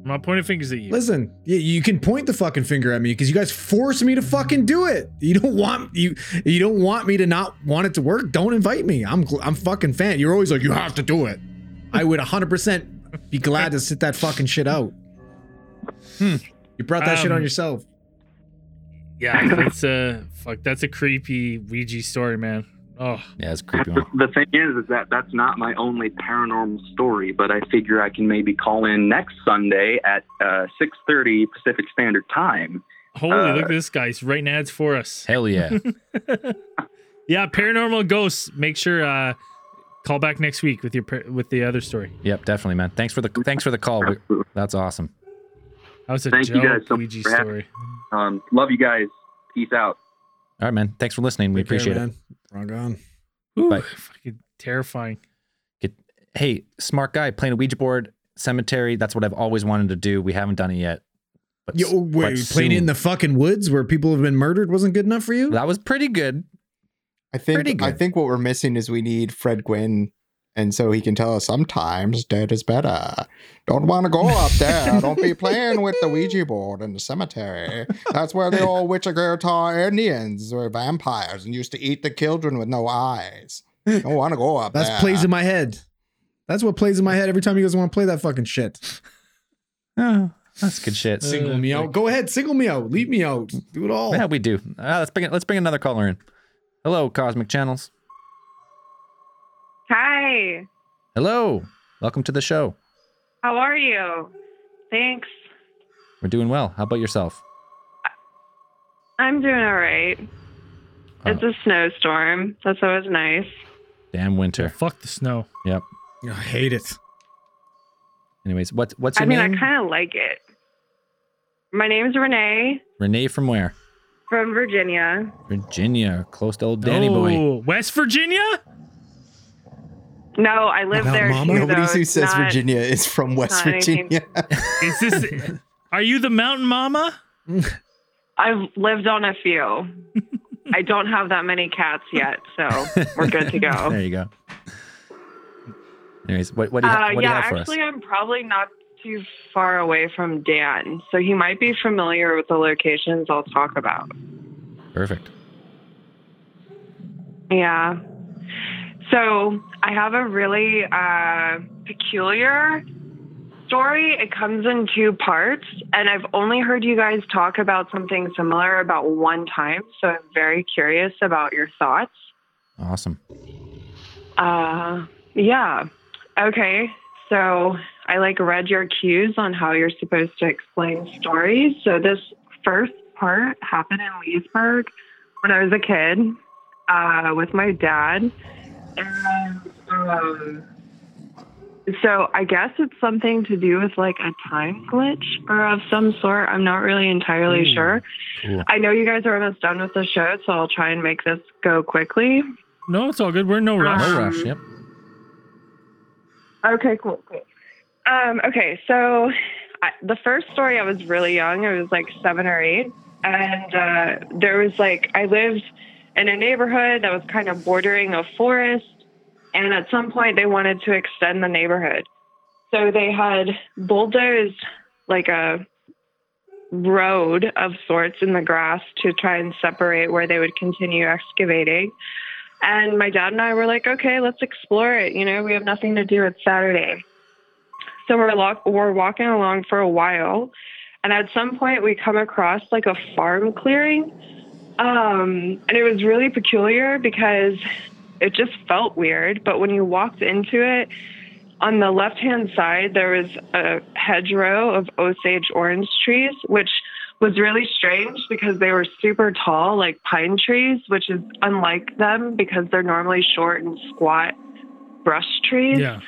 [SPEAKER 2] I'm not pointing fingers at you.
[SPEAKER 4] Listen, you, you can point the fucking finger at me because you guys force me to fucking do it. You don't want you you don't want me to not want it to work. Don't invite me. I'm I'm fucking fan. You're always like you have to do it. I would 100 percent be glad to sit that fucking shit out. Hmm. You brought that shit on
[SPEAKER 2] Um,
[SPEAKER 4] yourself.
[SPEAKER 2] Yeah, that's a fuck. That's a creepy Ouija story, man. Oh,
[SPEAKER 1] Yeah, it's creepy
[SPEAKER 5] The, the thing is, is that that's not my only paranormal story, but I figure I can maybe call in next Sunday at uh, 6:30 Pacific Standard Time.
[SPEAKER 2] holy!
[SPEAKER 5] Uh,
[SPEAKER 2] look at this guy. He's writing ads for us.
[SPEAKER 1] Hell yeah.
[SPEAKER 2] Yeah, paranormal ghosts. Make sure uh call back next week with your with the other story.
[SPEAKER 1] yep, definitely, man. Thanks for the thanks for the call. We- That's awesome.
[SPEAKER 2] That was a
[SPEAKER 5] Thank you guys so much
[SPEAKER 2] Ouija
[SPEAKER 5] for
[SPEAKER 2] story.
[SPEAKER 5] Um, love you guys. Peace out.
[SPEAKER 1] All right, man. Thanks for listening. We
[SPEAKER 4] Take care,
[SPEAKER 1] appreciate it.
[SPEAKER 4] Man. Wrong on.
[SPEAKER 2] Ooh,
[SPEAKER 1] Bye.
[SPEAKER 2] Fucking terrifying.
[SPEAKER 1] Get, hey, smart guy playing a Ouija board cemetery. That's what I've always wanted to do. We haven't done it yet. But,
[SPEAKER 4] Yo,
[SPEAKER 1] s-
[SPEAKER 4] wait,
[SPEAKER 1] but
[SPEAKER 4] playing
[SPEAKER 1] soon.
[SPEAKER 4] in the fucking woods where people have been murdered wasn't good enough for you?
[SPEAKER 1] That was pretty good.
[SPEAKER 3] I
[SPEAKER 1] Pretty
[SPEAKER 3] think I think what we're missing is we need Fred Gwynne, and so he can tell us sometimes dead is better. Don't want to go up there. Don't be playing with the Ouija board in the cemetery. That's where the old Wichita Indians were vampires and used to eat the children with no eyes. Don't want to go up there.
[SPEAKER 4] That's
[SPEAKER 3] there.
[SPEAKER 4] plays in my head. That's what plays in my head every time you guys want to play that fucking shit.
[SPEAKER 1] Oh, that's good shit.
[SPEAKER 4] Single
[SPEAKER 2] Uh,
[SPEAKER 4] me out. Go ahead, single me out. Leave me out. Do it all.
[SPEAKER 1] Yeah, we do. Uh, let's bring let's bring another caller in. Hello, Cosmic Channels.
[SPEAKER 10] Hi.
[SPEAKER 1] Hello. Welcome to the show.
[SPEAKER 10] How are you? Thanks.
[SPEAKER 1] We're doing well. How about yourself?
[SPEAKER 10] I'm doing all right. Uh, it's a snowstorm. That's always nice.
[SPEAKER 1] Damn winter.
[SPEAKER 2] Oh, fuck the snow.
[SPEAKER 1] Yep.
[SPEAKER 4] I hate it.
[SPEAKER 1] Anyways, what what's your name?
[SPEAKER 10] I mean,
[SPEAKER 1] name?
[SPEAKER 10] I kind of like it. My name's Renee
[SPEAKER 1] Renee from where?
[SPEAKER 10] from Virginia.
[SPEAKER 1] Virginia, close to old Danny oh, boy.
[SPEAKER 2] Oh, West Virginia?
[SPEAKER 10] No, I live
[SPEAKER 3] About
[SPEAKER 10] there
[SPEAKER 3] Mama?
[SPEAKER 10] too.
[SPEAKER 3] Nobody who says
[SPEAKER 10] not-
[SPEAKER 3] Virginia is from West Virginia.
[SPEAKER 2] Is this? are you the mountain mama?
[SPEAKER 10] I've lived on a few. I don't have that many cats yet, so we're good to go.
[SPEAKER 1] there you go. Anyways, what what do you, ha-
[SPEAKER 10] Uh,
[SPEAKER 1] what do you
[SPEAKER 10] yeah,
[SPEAKER 1] have for
[SPEAKER 10] actually,
[SPEAKER 1] us?
[SPEAKER 10] I'm probably not too far away from Dan, so he might be familiar with the locations I'll talk about.
[SPEAKER 1] Perfect.
[SPEAKER 10] Yeah. So I have a really uh, peculiar story. It comes in two parts, and I've only heard you guys talk about something similar about one time, so I'm very curious about your thoughts.
[SPEAKER 1] Awesome.
[SPEAKER 10] Uh, yeah. Okay. So I like read your cues on how you're supposed to explain stories. So this first part happened in Leesburg when I was a kid uh, with my dad. And um, so I guess it's something to do with like a time glitch or of some sort. I'm not really entirely
[SPEAKER 1] Ooh,
[SPEAKER 10] sure.
[SPEAKER 1] cool.
[SPEAKER 10] I know you guys are almost done with the show, so I'll try and make this go quickly.
[SPEAKER 2] No, it's all good. We're in no rush.
[SPEAKER 1] No
[SPEAKER 10] Um,
[SPEAKER 1] rush. Yep.
[SPEAKER 10] Okay, cool, cool. Um, okay, so I, the first story, I was really young. I was like seven or eight. And uh, there was like, I lived in a neighborhood that was kind of bordering a forest. And at some point, they wanted to extend the neighborhood. So they had bulldozed like a road of sorts in the grass to try and separate where they would continue excavating. And my dad and I were like, okay, let's explore it. You know, we have nothing to do. It's Saturday. So we're, lo- we're walking along for a while. And at some point, we come across like a farm clearing. Um, and it was really peculiar because it just felt weird. But when you walked into it, on the left hand side, there was a hedgerow of Osage orange trees, which was really strange because they were super tall, like pine trees, which is unlike them because they're normally short and squat brush trees.
[SPEAKER 2] Yeah.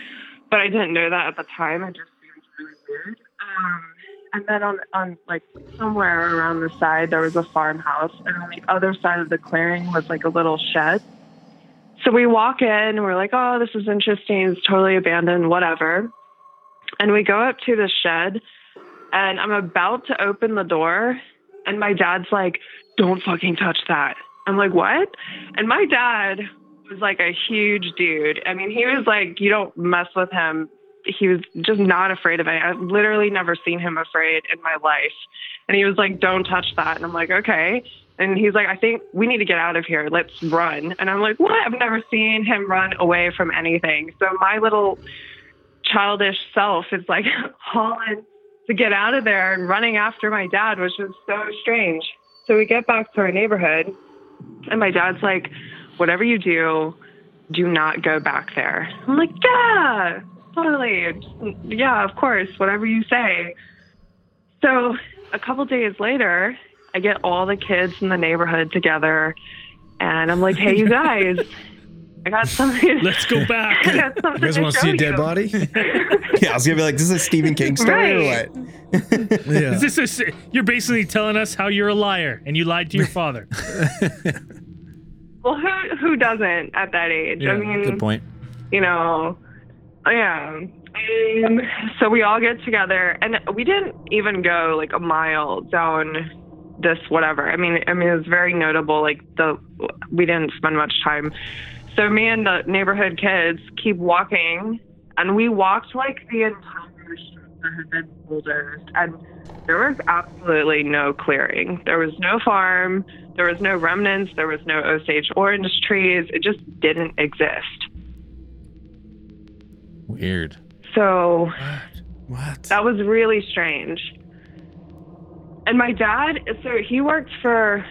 [SPEAKER 10] But I didn't know that at the time. It just seemed really weird. Um, and then on, on like somewhere around the side, there was a farmhouse, and on the other side of the clearing was like a little shed. So we walk in, we're like, "Oh, this is interesting. It's totally abandoned, whatever." And we go up to the shed, and I'm about to open the door, and my dad's like, "Don't fucking touch that." I'm like, "What?" And my dad was like a huge dude. I mean, he was like, "You don't mess with him." He was just not afraid of it. I've literally never seen him afraid in my life. And he was like, "Don't touch that." And I'm like, "Okay." And he's like, I think we need to get out of here. Let's run. And I'm like, what? I've never seen him run away from anything. So my little childish self is like hauling to get out of there and running after my dad, which was so strange. So we get back to our neighborhood, and my dad's like, whatever you do, do not go back there. I'm like, yeah, totally. Yeah, of course, whatever you say. So a couple days later, I get all the kids in the neighborhood together, and I'm like, "Hey, you guys, I got something.
[SPEAKER 2] Let's go back.
[SPEAKER 10] I got something
[SPEAKER 4] You guys want to see a dead
[SPEAKER 10] you."
[SPEAKER 4] body?
[SPEAKER 3] Yeah, I was gonna be like, this is a Stephen King story
[SPEAKER 10] Right.
[SPEAKER 3] or what?
[SPEAKER 4] Yeah.
[SPEAKER 2] Is this a, you're basically telling us how you're a liar and you lied to your father.
[SPEAKER 10] Well, who who doesn't at that age? I mean,
[SPEAKER 1] Good point.
[SPEAKER 10] you know, yeah. Um, so we all get together, and we didn't even go like a mile down this whatever. I mean, I mean it was very notable. Like the we didn't spend much time. So me and the neighborhood kids keep walking, and we walked like the entire street that had been bulldozed, and there was absolutely no clearing. There was no farm. There was no remnants. There was no Osage orange trees. It just didn't exist.
[SPEAKER 1] Weird.
[SPEAKER 10] So
[SPEAKER 4] What?
[SPEAKER 10] that was really strange. And my dad, so he worked for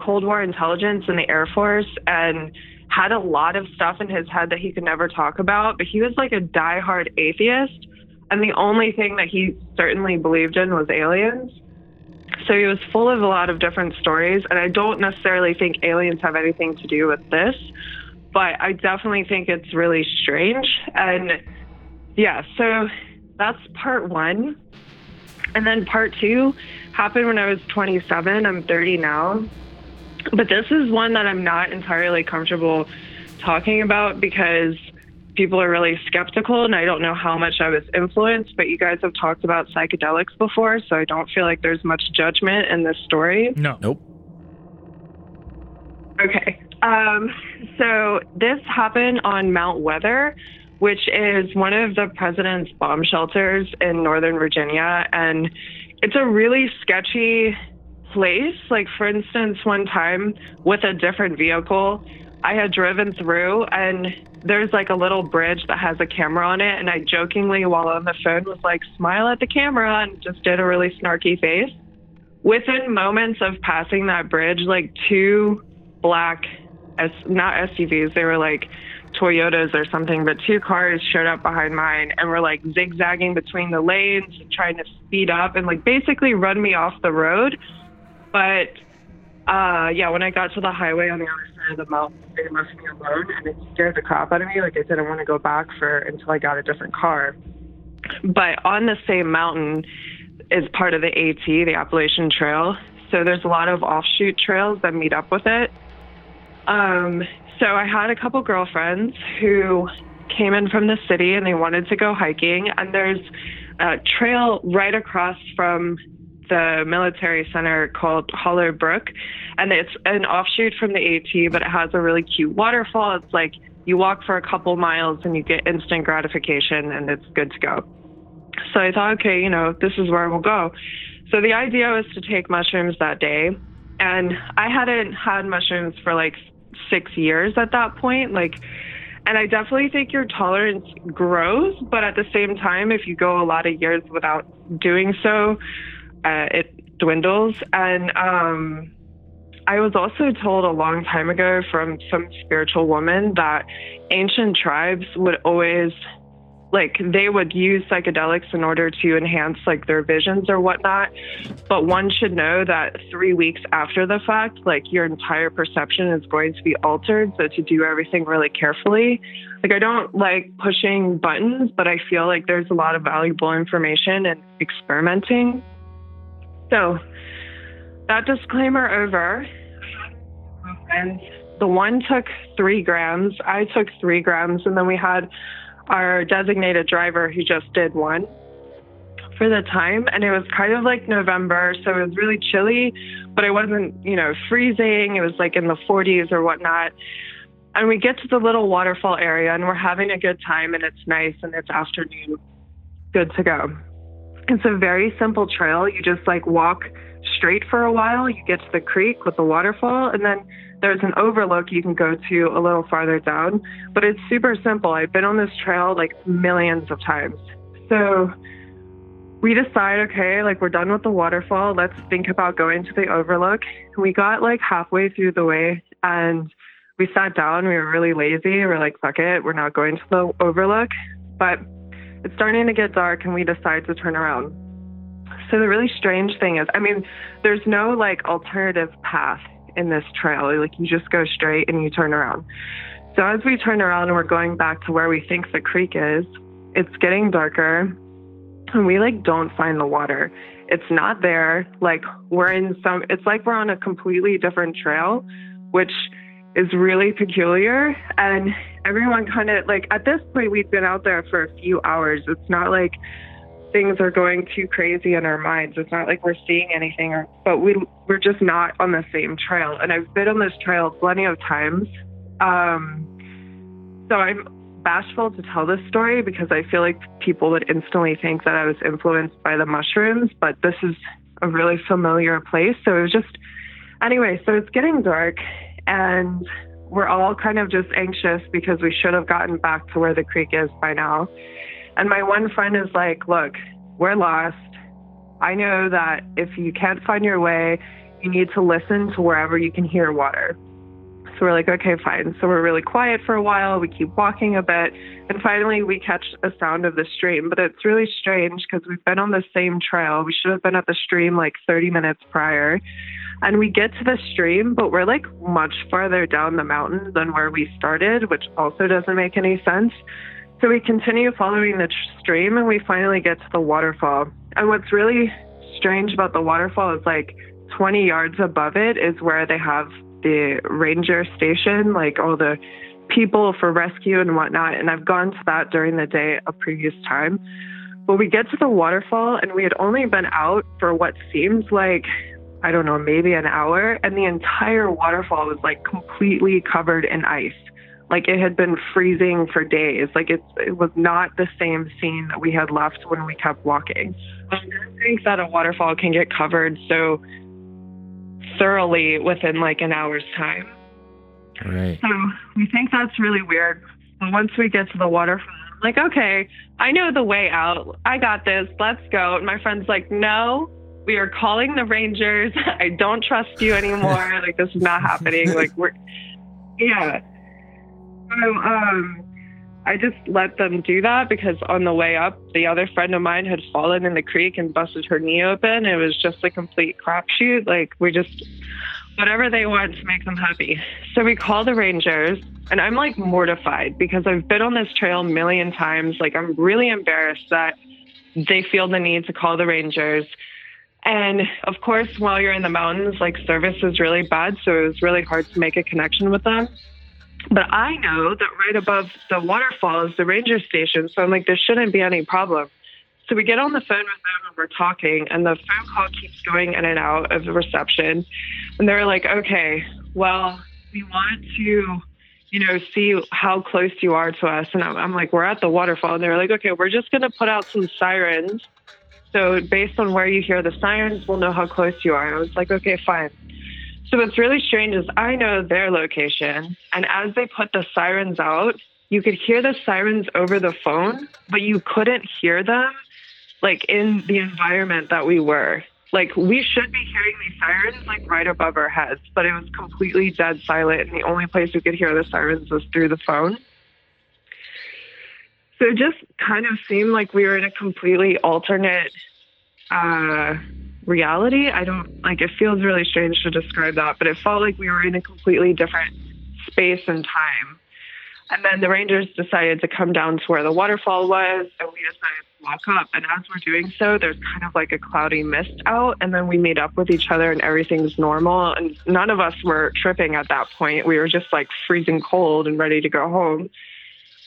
[SPEAKER 10] Cold War intelligence in the Air Force and had a lot of stuff in his head that he could never talk about, but he was like a diehard atheist. And the only thing that he certainly believed in was aliens. So he was full of a lot of different stories. And I don't necessarily think aliens have anything to do with this, but I definitely think it's really strange. And yeah, so that's part one. And then part two happened when I was 27. I'm 30 now. But this is one that I'm not entirely comfortable talking about because people are really skeptical and I don't know how much I was influenced. But you guys have talked about psychedelics before, so I don't feel like there's much judgment in this story.
[SPEAKER 2] No.
[SPEAKER 1] Nope.
[SPEAKER 10] Okay. Um, so this happened on Mount Weather, which is one of the president's bomb shelters in Northern Virginia. And it's a really sketchy place. Like, for instance, one time with a different vehicle, I had driven through and there's like a little bridge that has a camera on it. And I jokingly, while on the phone, was like, smile at the camera and just did a really snarky face. Within moments of passing that bridge, like two black, S- not SUVs, they were like Toyotas or something, but two cars showed up behind mine and were like zigzagging between the lanes, trying to speed up and like basically run me off the road. But uh, yeah, when I got to the highway on the other side of the mountain, they left me alone and it scared the crap out of me. Like I didn't want to go back for until I got a different car. But on the same mountain is part of the AT, the Appalachian Trail. So there's a lot of offshoot trails that meet up with it. Um, so I had a couple girlfriends who came in from the city and they wanted to go hiking. And there's a trail right across from the military center called Holler Brook. And it's an offshoot from the AT, but it has a really cute waterfall. It's like you walk for a couple miles and you get instant gratification and it's good to go. So I thought, okay, you know, this is where we'll go. So the idea was to take mushrooms that day. And I hadn't had mushrooms for like six years at that point. Like, and I definitely think your tolerance grows, but at the same time, if you go a lot of years without doing so, uh, it dwindles. And um, I was also told a long time ago from some spiritual woman that ancient tribes would always like they would use psychedelics in order to enhance like their visions or whatnot. But one should know that three weeks after the fact like your entire perception is going to be altered. So to do everything really carefully like i don't like pushing buttons but i feel like there's a lot of valuable information and experimenting. So that disclaimer over. And the one took three grams. I took three grams and then we had our designated driver who just did one for the time and it was kind of like November, so it was really chilly, but it wasn't, you know, freezing. It was like in the 40s or whatnot. And we get to the little waterfall area and we're having a good time and it's nice and it's afternoon. Good to go. It's a very simple trail. You just like walk straight for a while. You get to the creek with the waterfall and then there's an overlook you can go to a little farther down, but it's super simple. I've been on this trail like millions of times. So we decide, okay, like we're done with the waterfall. Let's think about going to the overlook. We got like halfway through the way and we sat down. We were really lazy. We're like, fuck it, we're not going to the overlook. But it's starting to get dark and we decide to turn around. So the really strange thing is, I mean, there's no like alternative path in this trail. Like you just go straight and you turn around. So as we turn around and we're going back to where we think the creek is, it's getting darker and we like don't find the water. It's not there. Like we're in some it's like we're on a completely different trail, which is really peculiar and everyone kind of like at this point we've been out there for a few hours. It's not like things are going too crazy in our minds. It's not like we're seeing anything, or, but we we're just not on the same trail. And I've been on this trail plenty of times, um, so I'm bashful to tell this story because I feel like people would instantly think that I was influenced by the mushrooms. But this is a really familiar place, so it was just anyway. So it's getting dark, and we're all kind of just anxious because we should have gotten back to where the creek is by now. And my one friend is like, look, we're lost. I know that if you can't find your way, you need to listen to wherever you can hear water. So we're like, okay, fine. So we're really quiet for a while. We keep walking a bit. And finally, we catch a sound of the stream. But it's really strange because we've been on the same trail. We should have been at the stream like 30 minutes prior. And we get to the stream, but we're like much farther down the mountain than where we started, which also doesn't make any sense. So we continue following the stream and we finally get to the waterfall. And what's really strange about the waterfall is like 20 yards above it is where they have the ranger station, like all the people for rescue and whatnot. And I've gone to that during the day a previous time. But we get to the waterfall and we had only been out for what seems like, I don't know, maybe an hour. And the entire waterfall was like completely covered in ice like it had been freezing for days. Like it, it was not the same scene that we had left when we kept walking. I don't think that a waterfall can get covered so thoroughly within like an hour's time.
[SPEAKER 1] Right.
[SPEAKER 10] So we think that's really weird. Once we get to the waterfall, I'm like, okay, I know the way out. I got this. Let's go. And my friend's like, no, we are calling the Rangers. I don't trust you anymore. like this is not happening. Like we're, yeah. So um, I just let them do that because on the way up, the other friend of mine had fallen in the creek and busted her knee open. It was just a complete crapshoot. Like we just whatever they want to make them happy. So we call the rangers, and I'm like mortified because I've been on this trail a million times. Like I'm really embarrassed that they feel the need to call the rangers. And of course, while you're in the mountains, like service is really bad, so it was really hard to make a connection with them. But I know that right above the waterfall is the ranger station. So I'm like, there shouldn't be any problem. So we get on the phone with them and we're talking, and the phone call keeps going in and out of the reception. And they're like, okay, well, we want to, you know, see how close you are to us. And I'm, I'm like, we're at the waterfall. And they're like, okay, we're just going to put out some sirens. So based on where you hear the sirens, we'll know how close you are. I was like, okay, fine. So what's really strange is I know their location, and as they put the sirens out, you could hear the sirens over the phone, but you couldn't hear them like in the environment that we were. Like we should be hearing these sirens like right above our heads, but it was completely dead silent, and the only place we could hear the sirens was through the phone. So it just kind of seemed like we were in a completely alternate uh, reality. I don't like it feels really strange to describe that, but it felt like we were in a completely different space and time. And then the Rangers decided to come down to where the waterfall was, and we decided to walk up. And as we're doing so, there's kind of like a cloudy mist out, and then we meet up with each other, and everything's normal. And none of us were tripping at that point. We were just like freezing cold and ready to go home.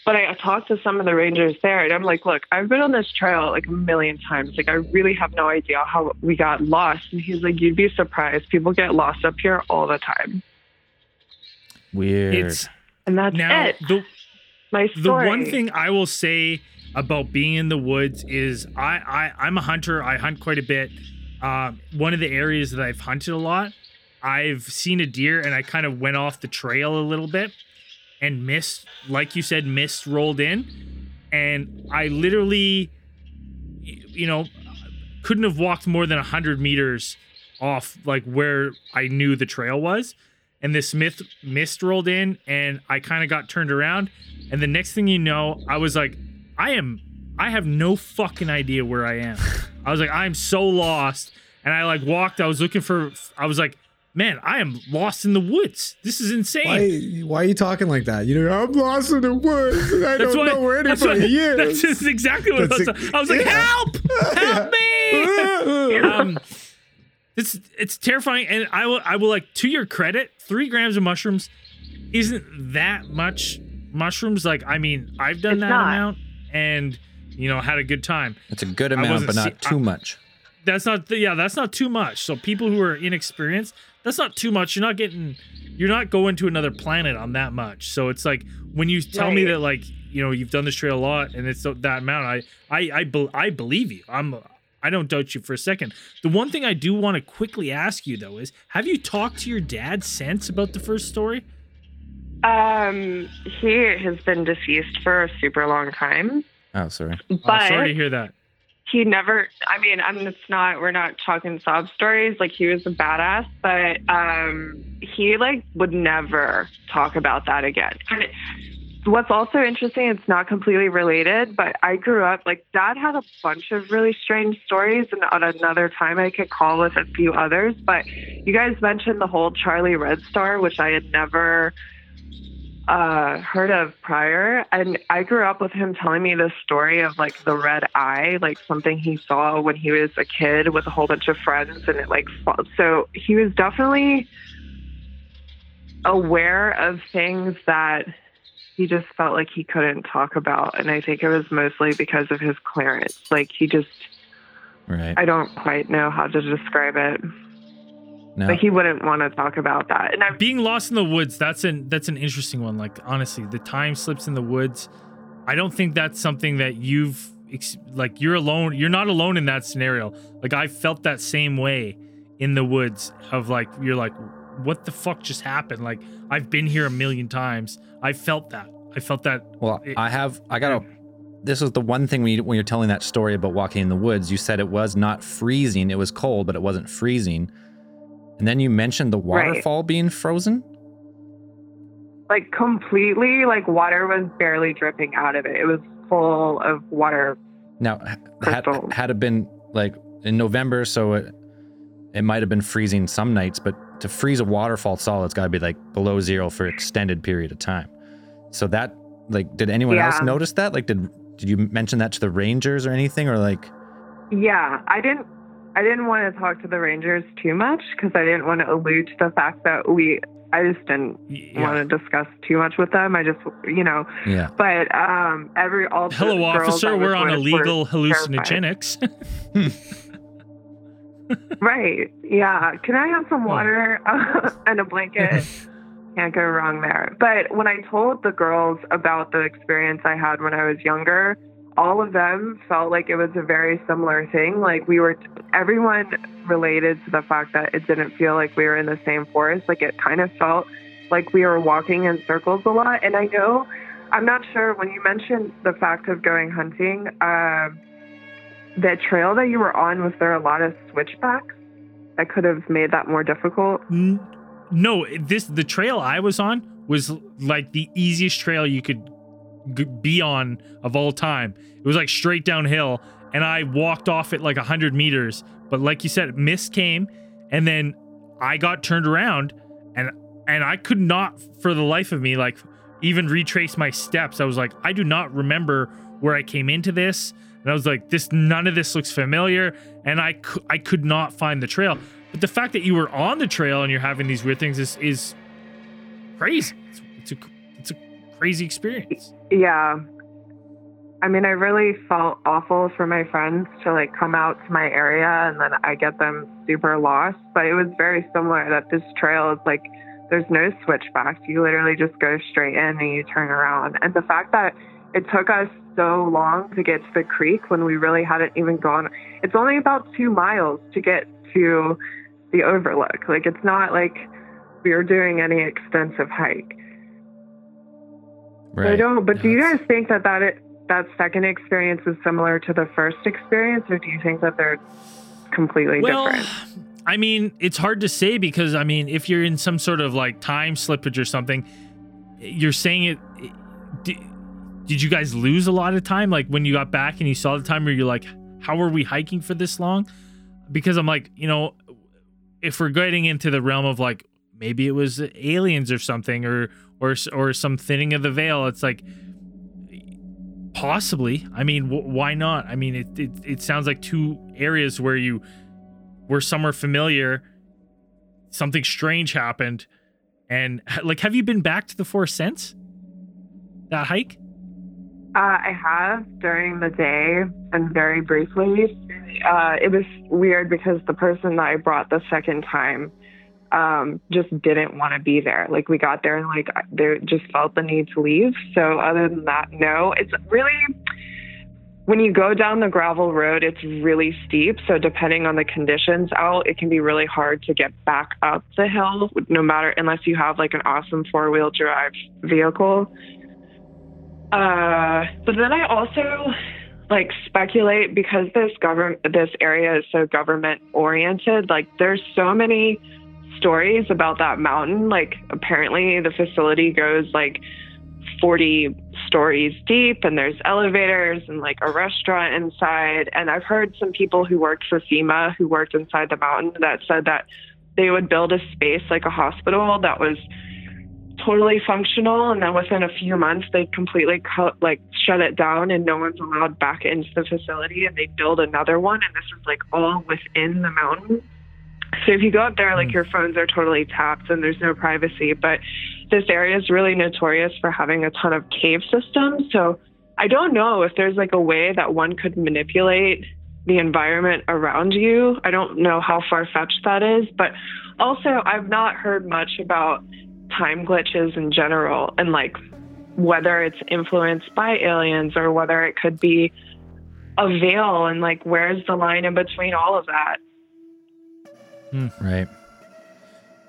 [SPEAKER 10] But I talked to some of the rangers there, and I'm like, look, I've been on this trail like a million times. Like, I really have no idea how we got lost. And he's like, you'd be surprised. People get lost up here all the time.
[SPEAKER 1] Weird.
[SPEAKER 2] It's
[SPEAKER 10] And that's
[SPEAKER 2] now
[SPEAKER 10] it.
[SPEAKER 2] the
[SPEAKER 10] My
[SPEAKER 2] the one thing I will say about being in the woods is I, I I'm a hunter. I hunt quite a bit. Um, one of the areas that I've hunted a lot, I've seen a deer and I kind of went off the trail a little bit and mist, like you said, mist rolled in, and I literally, you know, couldn't have walked more than hundred meters off like where I knew the trail was. And this mist mist rolled in and I kind of got turned around. And the next thing you know, I was like, I am I have no fucking idea where I am. I was like, I'm so lost. And I like walked, I was looking for I was like, man, I am lost in the woods. This is insane.
[SPEAKER 4] Why, why are you talking like that? You know, I'm lost in the woods. And I don't
[SPEAKER 2] what-
[SPEAKER 4] know where
[SPEAKER 2] that's
[SPEAKER 4] anybody
[SPEAKER 2] what-
[SPEAKER 4] is.
[SPEAKER 2] That's just exactly what
[SPEAKER 4] That's
[SPEAKER 2] I was.
[SPEAKER 4] ex-
[SPEAKER 2] I was like,
[SPEAKER 4] yeah.
[SPEAKER 2] "Help! Help me!" um, it's it's terrifying, and I will I will like to your credit, three grams of mushrooms isn't that much mushrooms. Like, I mean, I've done
[SPEAKER 10] It's
[SPEAKER 2] that
[SPEAKER 10] not.
[SPEAKER 2] amount, and you know had a good time.
[SPEAKER 1] It's a good amount, but not
[SPEAKER 2] see-
[SPEAKER 1] too
[SPEAKER 2] I-
[SPEAKER 1] much.
[SPEAKER 2] That's not yeah, that's not too much. So people who are inexperienced, that's not too much. You're not getting you're not going to another planet on that much. So it's like when you tell me that like, you know, you've done this trail a lot and it's that amount, I I I, bel I believe you. I'm I don't doubt you for a second. The one thing I do want to quickly ask you though is have you talked to your dad since about the first story?
[SPEAKER 10] Um, he has been deceased for a super long time,
[SPEAKER 1] Oh, sorry.
[SPEAKER 2] Oh,
[SPEAKER 10] but
[SPEAKER 2] sorry to hear that.
[SPEAKER 10] He never. I mean, I mean, it's not. We're not talking sob stories. Like he was a badass, but um, he like would never talk about that again. And it, what's also interesting, it's not completely related, but I grew up like dad had a bunch of really strange stories, and at another time I could call with a few others. But you guys mentioned the whole Charlie Red Star, which I had never uh, heard of prior. And I grew up with him telling me this story of like the red eye, like something he saw when he was a kid with a whole bunch of friends. And it like, so he was definitely aware of things that he just felt like he couldn't talk about. And I think it was mostly because of his clearance. Like he just,
[SPEAKER 1] Right.
[SPEAKER 10] I don't quite know how to describe it,
[SPEAKER 1] No.
[SPEAKER 10] but he wouldn't want to talk about that. And I've
[SPEAKER 2] being lost in the woods that's an that's an interesting one like honestly the time slips in the woods i don't think that's something that you've ex- like you're alone you're not alone in that scenario like i felt that same way in the woods of like you're like what the fuck just happened like i've been here a million times i felt that i felt that
[SPEAKER 1] Well,
[SPEAKER 2] it-
[SPEAKER 1] I have. I got to. This was the one thing when, you, when you're telling that story about walking in the woods. You said it was not freezing. It was cold, but it wasn't freezing. And then you mentioned the
[SPEAKER 10] Right.
[SPEAKER 1] waterfall being frozen.
[SPEAKER 10] like completely like water was barely dripping out of it. It was full of water.
[SPEAKER 1] Now, had, had it been like in November, so it it might have been freezing some nights, but to freeze a waterfall solid, it's got to be like below zero for extended period of time. So that like, did anyone else notice that? Like, did did you mention that to the rangers or anything, or like?
[SPEAKER 10] Yeah, I didn't I didn't want to talk to the Rangers too much because I didn't want to allude to the fact that we I just didn't
[SPEAKER 2] Yeah.
[SPEAKER 10] want to discuss too much with them. I just, you know,
[SPEAKER 1] Yeah.
[SPEAKER 10] but um, every all
[SPEAKER 2] Hello, officer. We're on illegal hallucinogenics.
[SPEAKER 10] Right. Yeah. Can I have some water and a blanket? Can't go wrong there. But when I told the girls about the experience I had when I was younger, all of them felt like it was a very similar thing. Like we were, everyone related to the fact that it didn't feel like we were in the same forest. Like it kind of felt like we were walking in circles a lot. And I know, I'm not sure when you mentioned the fact of going hunting, um, the trail that you were on, was there a lot of switchbacks that could have made that more difficult?
[SPEAKER 2] No, this the trail I was on was like the easiest trail you could be on of all time. It was like straight downhill, and I walked off it like hundred meters. But like you said, mist came, and then I got turned around, and and I could not for the life of me like even retrace my steps. I was like, I do not remember where I came into this. And I was like, this none of this looks familiar, and I cou- I could not find the trail. But the fact that you were on the trail and you're having these weird things is is crazy. Crazy experience.
[SPEAKER 10] Yeah. I mean, I really felt awful for my friends to like come out to my area and then I get them super lost. But it was very similar that this trail is like, there's no switchbacks. You literally just go straight in and you turn around. And the fact that it took us so long to get to the creek when we really hadn't even gone, it's only about two miles to get to the overlook. Like, it's not like we were doing any extensive hike.
[SPEAKER 1] Right.
[SPEAKER 10] I don't. But do you guys think that that it, that second experience is similar to the first experience, or do you think that they're completely
[SPEAKER 2] Well,
[SPEAKER 10] different?
[SPEAKER 2] I mean, it's hard to say because I mean, if you're in some sort of like time slippage or something, you're saying it. Did, did you guys lose a lot of time? Like when you got back and you saw the time, where you're like, "How are we hiking for this long?" Because I'm like, you know, if we're getting into the realm of like maybe it was aliens or something, or or or some thinning of the veil, it's like possibly. I mean, wh- why not? I mean, it, it it sounds like two areas where you were somewhere familiar, something strange happened, and like, have you been back to the forest since that hike?
[SPEAKER 10] Uh, I have during the day and very briefly. Uh, it was weird because the person that I brought the second time um, just didn't want to be there. Like we got there and like they just felt the need to leave. So other than that, no. It's really when you go down the gravel road, it's really steep. So depending on the conditions out, it can be really hard to get back up the hill. No matter unless you have like an awesome four wheel drive vehicle. Uh, but then I also like speculate because this government, this area is so government oriented. Like there's so many stories about that mountain. Like apparently the facility goes like 40 stories deep and there's elevators and like a restaurant inside. And I've heard some people who worked for FEMA who worked inside the mountain that said that they would build a space like a hospital that was totally functional and then within a few months they completely cut like shut it down and no one's allowed back into the facility and they build another one and this is like all within the mountain so if you go up there like hmm. your phones are totally tapped and there's no privacy but this area is really notorious for having a ton of cave systems. So i don't know if there's like a way that one could manipulate the environment around you. I don't know how far-fetched that is but also i've not heard much about time glitches in general and like whether it's influenced by aliens or whether it could be a veil and like where's the line in between all of that
[SPEAKER 1] Right.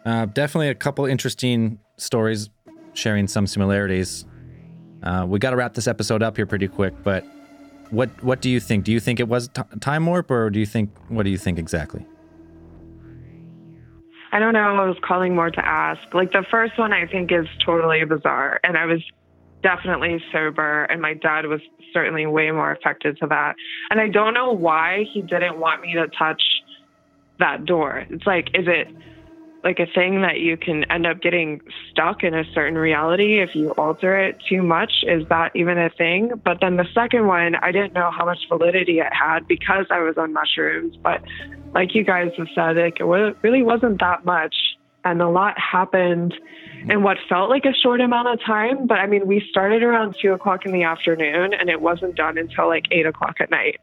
[SPEAKER 1] Uh, definitely a couple interesting stories sharing some similarities. Uh, we got to wrap this episode up here pretty quick, but what what do you think? Do you think it was t- time warp, or do you think what do you think exactly?
[SPEAKER 10] I don't know. I was calling more to ask. Like the first one, I think is totally bizarre, and I was definitely sober, and my dad was certainly way more affected to that. And I don't know why he didn't want me to touch that door. It's like, is it like a thing that you can end up getting stuck in a certain reality if you alter it too much? Is that even a thing? But then the second one, I didn't know how much validity it had because I was on mushrooms. But like you guys have said, like, it really wasn't that much. and a lot happened in what felt like a short amount of time. But I mean, we started around two o'clock in the afternoon, and it wasn't done until like eight o'clock at night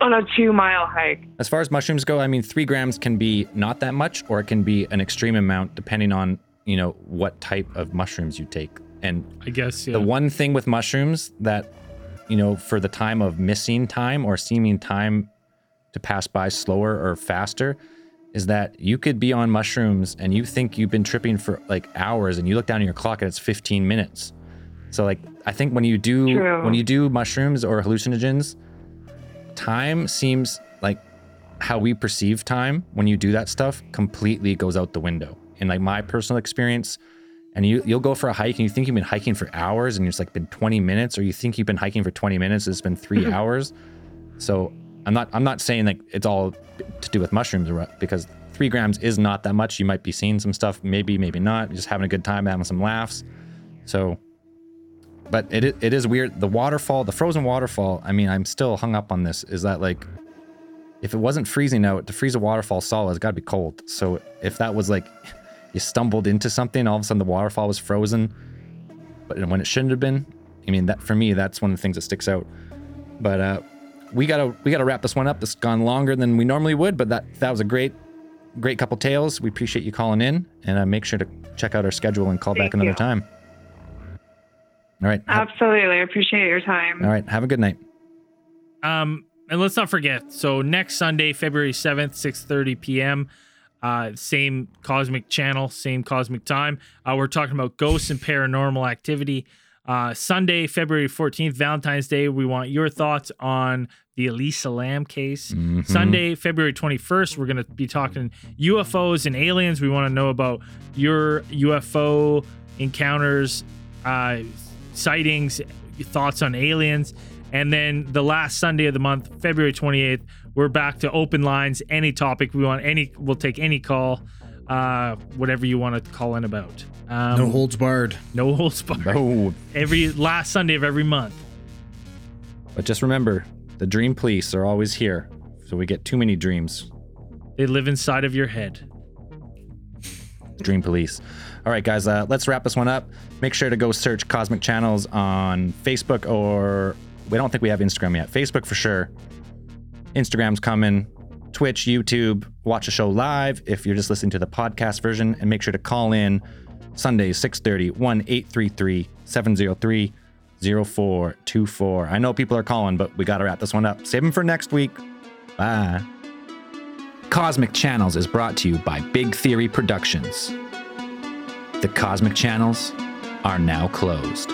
[SPEAKER 10] on a two mile hike.
[SPEAKER 1] As far as mushrooms go, I mean, three grams can be not that much, or it can be an extreme amount depending on you know what type of mushrooms you take. And
[SPEAKER 2] I guess yeah.
[SPEAKER 1] the one thing with mushrooms that you know for the time of missing time or seeming time to pass by slower or faster is that you could be on mushrooms and you think you've been tripping for like hours and you look down at your clock and it's 15 minutes. So like I think when you do
[SPEAKER 10] True.
[SPEAKER 1] when you do mushrooms or hallucinogens, time seems like how we perceive time when you do that stuff completely goes out the window. In like my personal experience, and you you'll go for a hike and you think you've been hiking for hours and it's like been 20 minutes, or you think you've been hiking for 20 minutes, it's been 3 hours. So I'm not I'm not saying like it's all to do with mushrooms because three grams is not that much. You might be seeing some stuff, maybe maybe not, just having a good time, having some laughs. So, but it it is weird. The waterfall, the frozen waterfall. I mean, I'm still hung up on this. Is that like, if it wasn't freezing out, to freeze a waterfall solid, it's got to be cold. So if that was like, you stumbled into something, all of a sudden the waterfall was frozen, but when it shouldn't have been. I mean, that for me, that's one of the things that sticks out. But uh, we gotta we gotta wrap this one up. This has gone longer than we normally would, but that that was a great great couple tales. We appreciate you calling in, and uh, make sure to check out our schedule and call back another
[SPEAKER 10] you.
[SPEAKER 1] time. All right.
[SPEAKER 10] Absolutely. I appreciate your time.
[SPEAKER 1] all right. Have a good night.
[SPEAKER 2] Um, and let's not forget. So next Sunday, February seventh, six thirty p.m. Uh, same cosmic channel, same cosmic time. Uh, we're talking about ghosts and paranormal activity. Uh, Sunday, February fourteenth, Valentine's Day. We want your thoughts on the Elisa Lam case.
[SPEAKER 1] Mhm.
[SPEAKER 2] Sunday, February 21st, we're going to be talking UFOs and aliens. We want to know about your UFO encounters, uh, sightings, thoughts on aliens. And then the last Sunday of the month, February 28th, we're back to open lines. Any topic we want, any, we'll take any call, uh, whatever you want to call in about. Um,
[SPEAKER 4] no holds barred.
[SPEAKER 2] no holds barred.
[SPEAKER 1] Oh,
[SPEAKER 2] Every last Sunday of every month.
[SPEAKER 1] but just remember, the dream police are always here, so we get too many dreams.
[SPEAKER 2] They live inside of your head.
[SPEAKER 1] Dream Police. All right, guys, uh, let's wrap this one up. Make sure to go search Cosmic Channels on Facebook or we don't think we have Instagram yet. Facebook for sure. Instagram's coming. Twitch, YouTube. Watch the show live if you're just listening to the podcast version, and make sure to call in Sundays 6:30 1 833 703 0424. I know people are calling, but we got to wrap this one up. Save them for next week. Bye. Cosmic Channels is brought to you by Big Theory Productions. The Cosmic Channels are now closed.